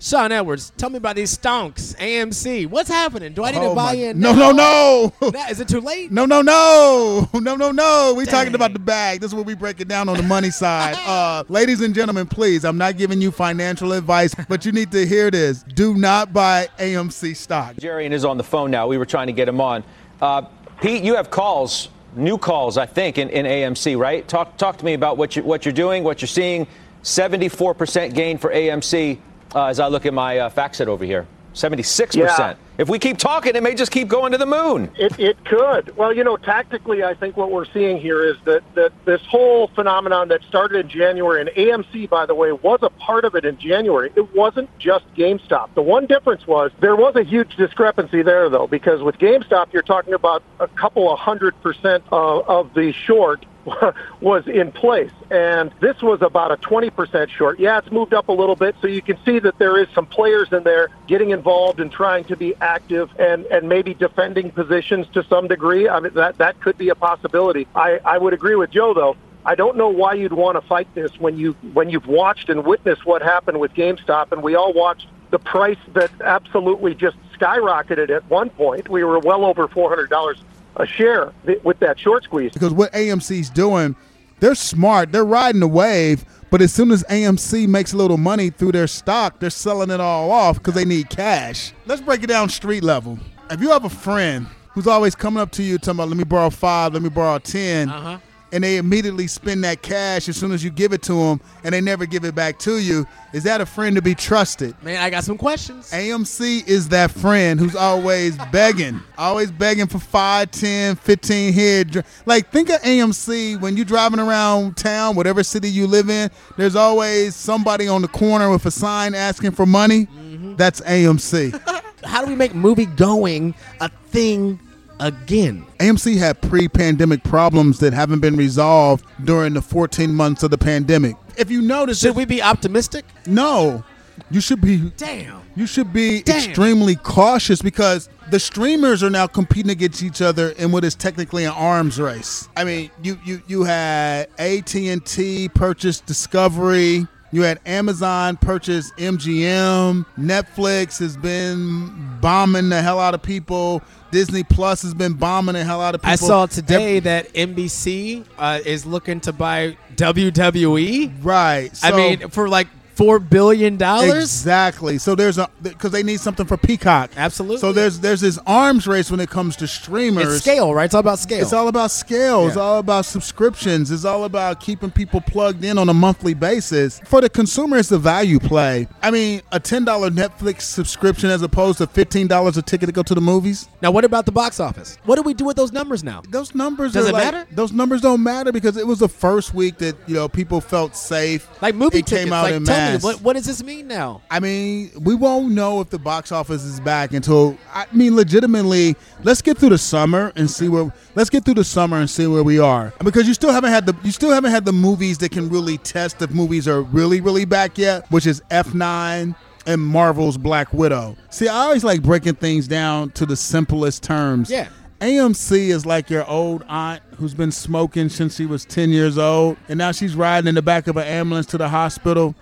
Speaker 6: Sean Edwards, tell me about these stonks. AMC. What's happening? Do I need
Speaker 7: Oh
Speaker 6: to buy
Speaker 7: my-
Speaker 6: in?
Speaker 7: No,
Speaker 6: now?
Speaker 7: no, no.
Speaker 6: That- Is it too late?
Speaker 7: No, no, no, no, no, no. We talking about the bag. This is what we break it down on the money side. Uh, ladies and gentlemen, please. I'm not giving you financial advice, but you need to hear this. Do not buy AMC stock.
Speaker 37: Jarian is on the phone now. We were trying to get him on. Uh, Pete, you have calls, new calls, I think, in, in AMC, right? Talk talk to me about what you what you're doing, what you're seeing. 74% gain for AMC uh, as I look at my uh, FactSet over here. 76%.
Speaker 38: Yeah.
Speaker 37: If we keep talking, it may just keep going to the moon.
Speaker 38: It, it could. Well, you know, tactically, I think what we're seeing here is that, that this whole phenomenon that started in January, and AMC, by the way, was a part of it in January. It wasn't just GameStop. The one difference was there was a huge discrepancy there, though, because with GameStop, you're talking about a couple of hundred percent of, of the short was in place. And this was about a 20% short. Yeah, it's moved up a little bit. So you can see that there is some players in there getting involved and trying to be active and, and maybe defending positions to some degree. I mean, that, that could be a possibility. I, I would agree with Joe, though. I don't know why you'd want to fight this when you when you've watched and witnessed what happened with GameStop, and we all watched the price that absolutely just skyrocketed at one point. We were well over four hundred dollars a share th- with that short squeeze.
Speaker 7: Because what AMC's doing, they're smart. They're riding the wave. But as soon as AMC makes a little money through their stock, they're selling it all off because they need cash. Let's break it down street level. If you have a friend who's always coming up to you talking about, let me borrow five, let me borrow 10,
Speaker 6: Uh-huh.
Speaker 7: And they immediately spend that cash as soon as you give it to them and they never give it back to you, is that a friend to be trusted?
Speaker 6: Man, I got some questions.
Speaker 7: AMC is that friend who's always begging, always begging for 5, 10, 15 head. Like, think of AMC when you're driving around town, whatever city you live in, there's always somebody on the corner with a sign asking for money.
Speaker 6: Mm-hmm.
Speaker 7: That's AMC.
Speaker 6: How do we make movie going a thing again?
Speaker 7: AMC had pre pandemic problems that haven't been resolved during the 14 months of the pandemic. If you notice,
Speaker 6: should we be optimistic?
Speaker 7: No. You should be
Speaker 6: Damn.
Speaker 7: You should be
Speaker 6: Damn.
Speaker 7: extremely cautious because the streamers are now competing against each other in what is technically an arms race. I mean, you you you had AT&T purchase Discovery, you had Amazon purchase MGM, Netflix has been bombing the hell out of people. Disney Plus has been bombing the hell out of people.
Speaker 6: I saw today that NBC uh, is looking to buy WWE.
Speaker 7: Right.
Speaker 6: I mean, for like four billion dollars.
Speaker 7: Exactly. So there's a because they need something for Peacock.
Speaker 6: Absolutely.
Speaker 7: So there's there's this arms race when it comes to streamers.
Speaker 6: It's scale, right? It's all about scale.
Speaker 7: It's all about scale. It's all about subscriptions. It's all about keeping people plugged in on a monthly basis. For the consumer, it's a value play. I mean, a ten dollar Netflix subscription as opposed to fifteen dollars a ticket to go to the movies.
Speaker 6: Now, what about the box office? What do we do with those numbers now?
Speaker 7: Those numbers
Speaker 6: Does it
Speaker 7: like-
Speaker 6: matter?
Speaker 7: Those numbers don't matter because it was the first week that you know people felt safe.
Speaker 6: Like movie
Speaker 7: it
Speaker 6: tickets.
Speaker 7: came out
Speaker 6: like,
Speaker 7: in
Speaker 6: tell
Speaker 7: mass.
Speaker 6: me, what, what does this mean now?
Speaker 7: I mean, we won't know if the box office is back until I mean, legitimately. Let's get through the summer and see where. Let's get through the summer and see where we are because you still haven't had the you still haven't had the movies that can really test if movies are really really back yet, which is F nine and Marvel's Black Widow. See, I always like breaking things down to the simplest terms.
Speaker 6: Yeah.
Speaker 7: AMC is like your old aunt who's been smoking since she was 10 years old, and now she's riding in the back of an ambulance to the hospital.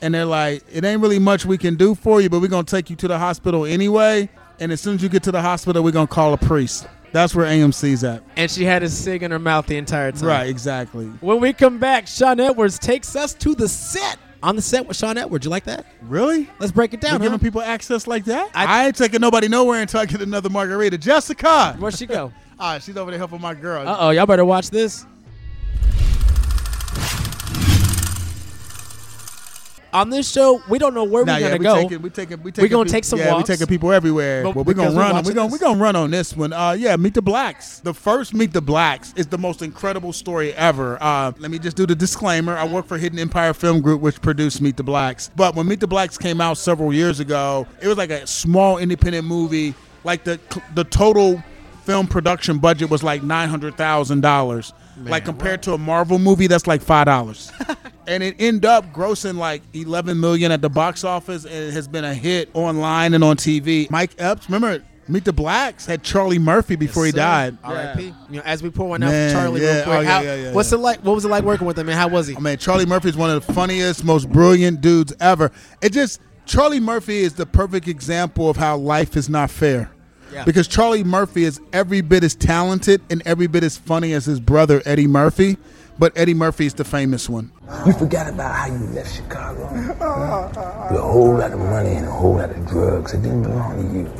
Speaker 7: and they're like, it ain't really much we can do for you, but we're gonna take you to the hospital anyway. And as soon as you get to the hospital, we're gonna call a priest. That's where AMC's at.
Speaker 6: And she had a cig in her mouth the entire time.
Speaker 7: Right, exactly.
Speaker 6: When we come back, Sean Edwards takes us to the set. On the set with Sean Edwards. You like that?
Speaker 7: Really?
Speaker 6: Let's break it down.
Speaker 7: We're
Speaker 6: huh?
Speaker 7: giving people access like that? I, ain't taking nobody nowhere until I get another margarita. Jessica!
Speaker 6: Where'd she go?
Speaker 7: Ah, she's over there helping my girl.
Speaker 6: Uh oh, y'all better watch this. On this show, we don't know where
Speaker 7: Nah,
Speaker 6: we're
Speaker 7: yeah,
Speaker 6: gonna
Speaker 7: we
Speaker 6: go.
Speaker 7: taking, we taking, we taking.
Speaker 6: We're gonna
Speaker 7: peop-
Speaker 6: take some
Speaker 7: yeah,
Speaker 6: walks.
Speaker 7: we taking people everywhere.
Speaker 6: But
Speaker 7: But, we're gonna
Speaker 6: we're
Speaker 7: run. We're gonna
Speaker 6: this.
Speaker 7: we gonna run on this one. Uh, yeah, Meet the Blacks. The first Meet the Blacks is the most incredible story ever. Uh, let me just do the disclaimer. I work for Hidden Empire Film Group, which produced Meet the Blacks. But when Meet the Blacks came out several years ago, it was like a small independent movie. Like the the total film production budget was like nine hundred thousand dollars. Like compared to a Marvel movie, that's like five dollars. and it ended up grossing like 11 million at the box office and it has been a hit online and on TV. Mike Epps, remember Meet the Blacks had Charlie Murphy before he
Speaker 6: Sir.
Speaker 7: died.
Speaker 6: R.I.P. You know, as we pour one out
Speaker 7: Man,
Speaker 6: for Charlie
Speaker 7: yeah.
Speaker 6: real oh, quick.
Speaker 7: Oh, yeah,
Speaker 6: how-
Speaker 7: yeah, yeah,
Speaker 6: what's
Speaker 7: yeah.
Speaker 6: it like? What was it like working with him, and how was he?
Speaker 7: Oh, I mean, Charlie Murphy is one of the funniest, most brilliant dudes ever. It just Charlie Murphy is the perfect example of how life is not fair.
Speaker 6: Yeah.
Speaker 7: Because Charlie Murphy is every bit as talented and every bit as funny as his brother Eddie Murphy, but Eddie Murphy is the famous one.
Speaker 39: You forgot about how you left Chicago. With a whole lot of money and a whole lot of drugs that didn't belong to you.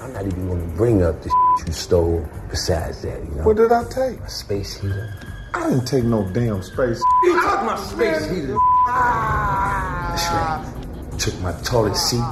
Speaker 39: I'm not even going to bring up the shit you stole besides that, you know?
Speaker 40: What did I take?
Speaker 39: A space heater.
Speaker 40: I didn't take no damn space.
Speaker 39: You took my space heater. Ah. That's right. Took my toilet seat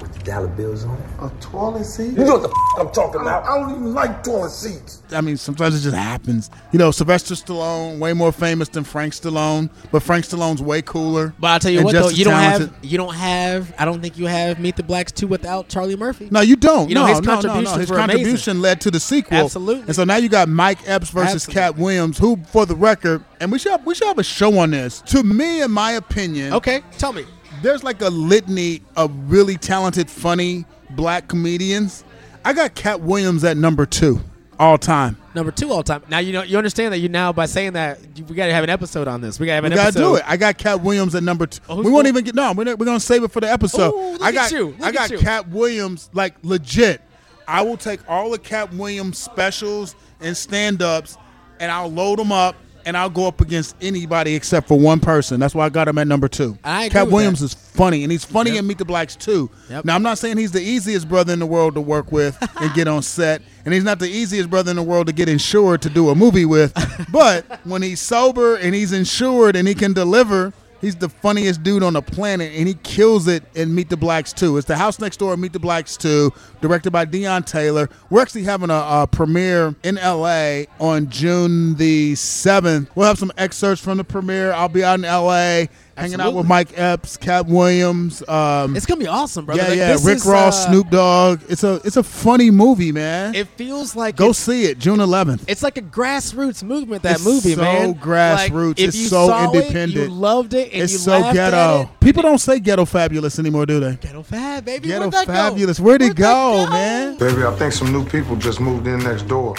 Speaker 39: with the dollar bills on it.
Speaker 40: A toilet seat?
Speaker 39: You know what the f- I'm talking
Speaker 40: I
Speaker 39: about?
Speaker 40: don't, I don't even like toilet seats.
Speaker 7: I mean, sometimes it just happens. You know, Sylvester Stallone, way more famous than Frank Stallone, but Frank Stallone's way cooler.
Speaker 6: But I'll tell you what though, you don't
Speaker 7: talented.
Speaker 6: have you don't have I don't think you have Meet the Blacks two without Charlie Murphy.
Speaker 7: No, you don't.
Speaker 6: You know
Speaker 7: no,
Speaker 6: his
Speaker 7: no, no, no. His
Speaker 6: were amazing.
Speaker 7: contribution led to the sequel.
Speaker 6: Absolutely.
Speaker 7: And so now you got Mike Epps versus Katt Williams, who, for the record, and we should have, we should have a show on this. To me, in my opinion,
Speaker 6: Okay, tell me.
Speaker 7: There's like a litany of really talented, funny black comedians. I got Katt Williams at number two all time.
Speaker 6: Number two all time. Now you know you understand that you now by saying that you, we got to have an episode on this. We got to have
Speaker 7: We
Speaker 6: an
Speaker 7: gotta do it. I got Katt Williams at number two.
Speaker 6: Oh,
Speaker 7: we won't even get no. We're, not- we're gonna save it for the episode.
Speaker 6: Ooh,
Speaker 7: I got I got
Speaker 6: you.
Speaker 7: Katt Williams like legit. I will take all the Katt Williams specials and stand ups, and I'll load them up, and I'll go up against anybody except for one person. That's why I got him at number two.
Speaker 6: I agree Katt
Speaker 7: Williams
Speaker 6: that.
Speaker 7: is funny, and he's funny
Speaker 6: Yep.
Speaker 7: in Meet the Blacks too.
Speaker 6: Yep.
Speaker 7: Now I'm not saying he's the easiest brother in the world to work with and get on set, and he's not the easiest brother in the world to get insured to do a movie with. but when he's sober and he's insured and he can deliver, he's the funniest dude on the planet, and he kills it in Meet the Blacks 2. It's the House Next Door, Meet the Blacks 2, directed by Deon Taylor. We're actually having a, a premiere in LA on June the 7th. We'll have some excerpts from the premiere. I'll be out in LA. Hanging out with Mike Epps, Katt Williams. Um,
Speaker 6: It's gonna be awesome, brother.
Speaker 7: yeah,
Speaker 6: Like,
Speaker 7: yeah.
Speaker 6: this
Speaker 7: Rick
Speaker 6: is,
Speaker 7: Ross,
Speaker 6: uh,
Speaker 7: Snoop Dogg. It's a it's a funny movie, man.
Speaker 6: It feels like
Speaker 7: Go
Speaker 6: it's,
Speaker 7: see it, June 11th.
Speaker 6: it's like a grassroots movement. That
Speaker 7: It's
Speaker 6: movie,
Speaker 7: so
Speaker 6: man.
Speaker 7: grassroots.
Speaker 6: Like, if
Speaker 7: It's so
Speaker 6: saw It,
Speaker 7: independent.
Speaker 6: you loved it, and
Speaker 7: it's
Speaker 6: you
Speaker 7: so
Speaker 6: laughed at
Speaker 7: ghetto.
Speaker 6: it.
Speaker 7: People don't say ghetto fabulous anymore, do they?
Speaker 6: Ghetto fab, baby.
Speaker 7: Ghetto
Speaker 6: Where'd that go?
Speaker 7: fabulous. Where'd it go, man?
Speaker 40: Baby, I think some new people just moved in next door.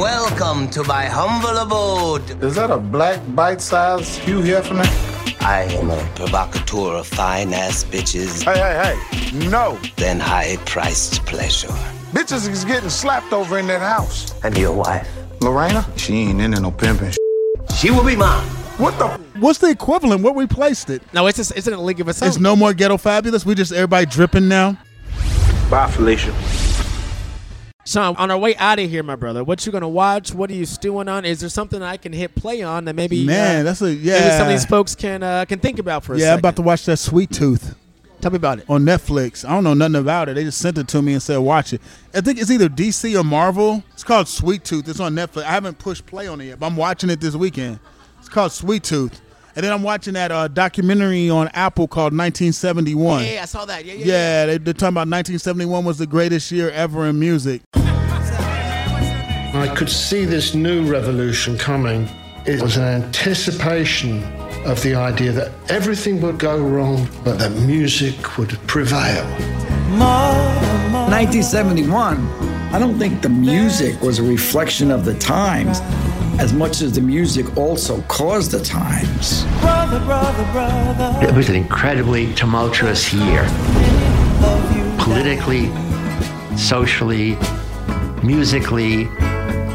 Speaker 41: Welcome to my humble abode.
Speaker 40: Is that a black bite-sized Hugh Hefner?
Speaker 41: I am a provocateur of fine ass bitches,
Speaker 40: Hey, hey, hey. No.
Speaker 41: then high priced pleasure.
Speaker 40: Bitches is getting slapped over in that house.
Speaker 41: And your wife,
Speaker 40: Lorena? She ain't into no pimping.
Speaker 41: she will be mine.
Speaker 40: What the?
Speaker 7: What's the equivalent? What replaced it?
Speaker 6: No, it's just, it's in a league of its own.
Speaker 7: It's no more ghetto fabulous. We just everybody dripping now.
Speaker 40: Bye, Felicia.
Speaker 6: Sean, on our way out of here, my brother, what you gonna watch? What are you stewing on? Is there something I can hit play on that maybe
Speaker 7: Man,
Speaker 6: uh,
Speaker 7: that's a yeah.
Speaker 6: some of these folks can uh, can think about for a
Speaker 7: yeah, I'm about to watch that Sweet Tooth.
Speaker 6: Tell me about it.
Speaker 7: on Netflix. I don't know nothing about it. They just sent it to me and said watch it. I think it's either DC or Marvel. It's called Sweet Tooth. It's on Netflix. I haven't pushed play on it yet, but I'm watching it this weekend. It's called Sweet Tooth. And then I'm watching that uh, documentary on Apple called 1971.
Speaker 6: Yeah, I saw that. Yeah, yeah.
Speaker 7: Yeah, they, they're talking about 1971 was the greatest year ever in music.
Speaker 42: I could see this new revolution coming. It was an anticipation of the idea that everything would go wrong, but that music would prevail.
Speaker 43: 1971, I don't think the music was a reflection of the times.
Speaker 44: As much as the music also caused the times.
Speaker 43: Brother, brother, brother.
Speaker 45: It was an incredibly tumultuous year. Politically, socially, musically.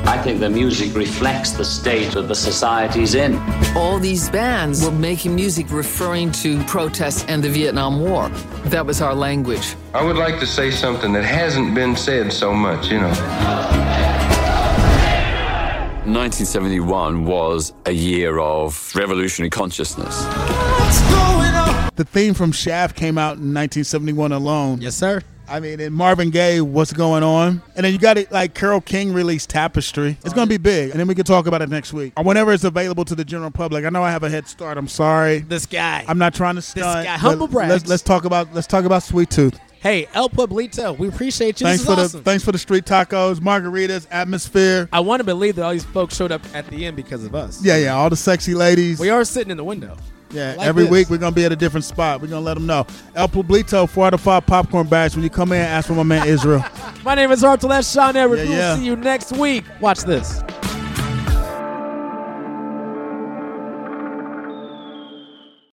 Speaker 46: I think the music reflects the state of the societies in.
Speaker 47: All these bands were making music referring to protests and the Vietnam War. That was our language.
Speaker 48: I would like to say something that hasn't been said so much, you know.
Speaker 49: 1971 was a year of revolutionary consciousness.
Speaker 7: The theme from Shaft came out in 1971 alone.
Speaker 6: Yes, sir.
Speaker 7: I mean, and Marvin Gaye, what's going on? And then you got it like Carole King released Tapestry. It's going to be big. And then we can talk about it next week or whenever it's available to the general public. I know I have a head start. I'm sorry.
Speaker 6: This guy.
Speaker 7: I'm not trying to stunt.
Speaker 6: This guy,
Speaker 7: but
Speaker 6: humble brags.
Speaker 7: Let's, let's talk about let's talk about Sweet Tooth.
Speaker 6: Hey, El Pueblito, we appreciate you.
Speaker 7: Thanks for
Speaker 6: awesome.
Speaker 7: the thanks for the street tacos, margaritas, atmosphere.
Speaker 6: I want to believe that all these folks showed up at the end because of us.
Speaker 7: Yeah, yeah, all the sexy ladies.
Speaker 6: We are sitting in the window.
Speaker 7: Yeah,
Speaker 6: Like
Speaker 7: every
Speaker 6: this.
Speaker 7: week we're gonna be at a different spot. We're gonna let them know. El Pueblito, four out of five popcorn bags. When you come in, ask for my man Israel.
Speaker 6: My name is Arthur. That's Sean Everett.
Speaker 7: Yeah,
Speaker 6: we'll
Speaker 7: yeah.
Speaker 6: see you next week. Watch this.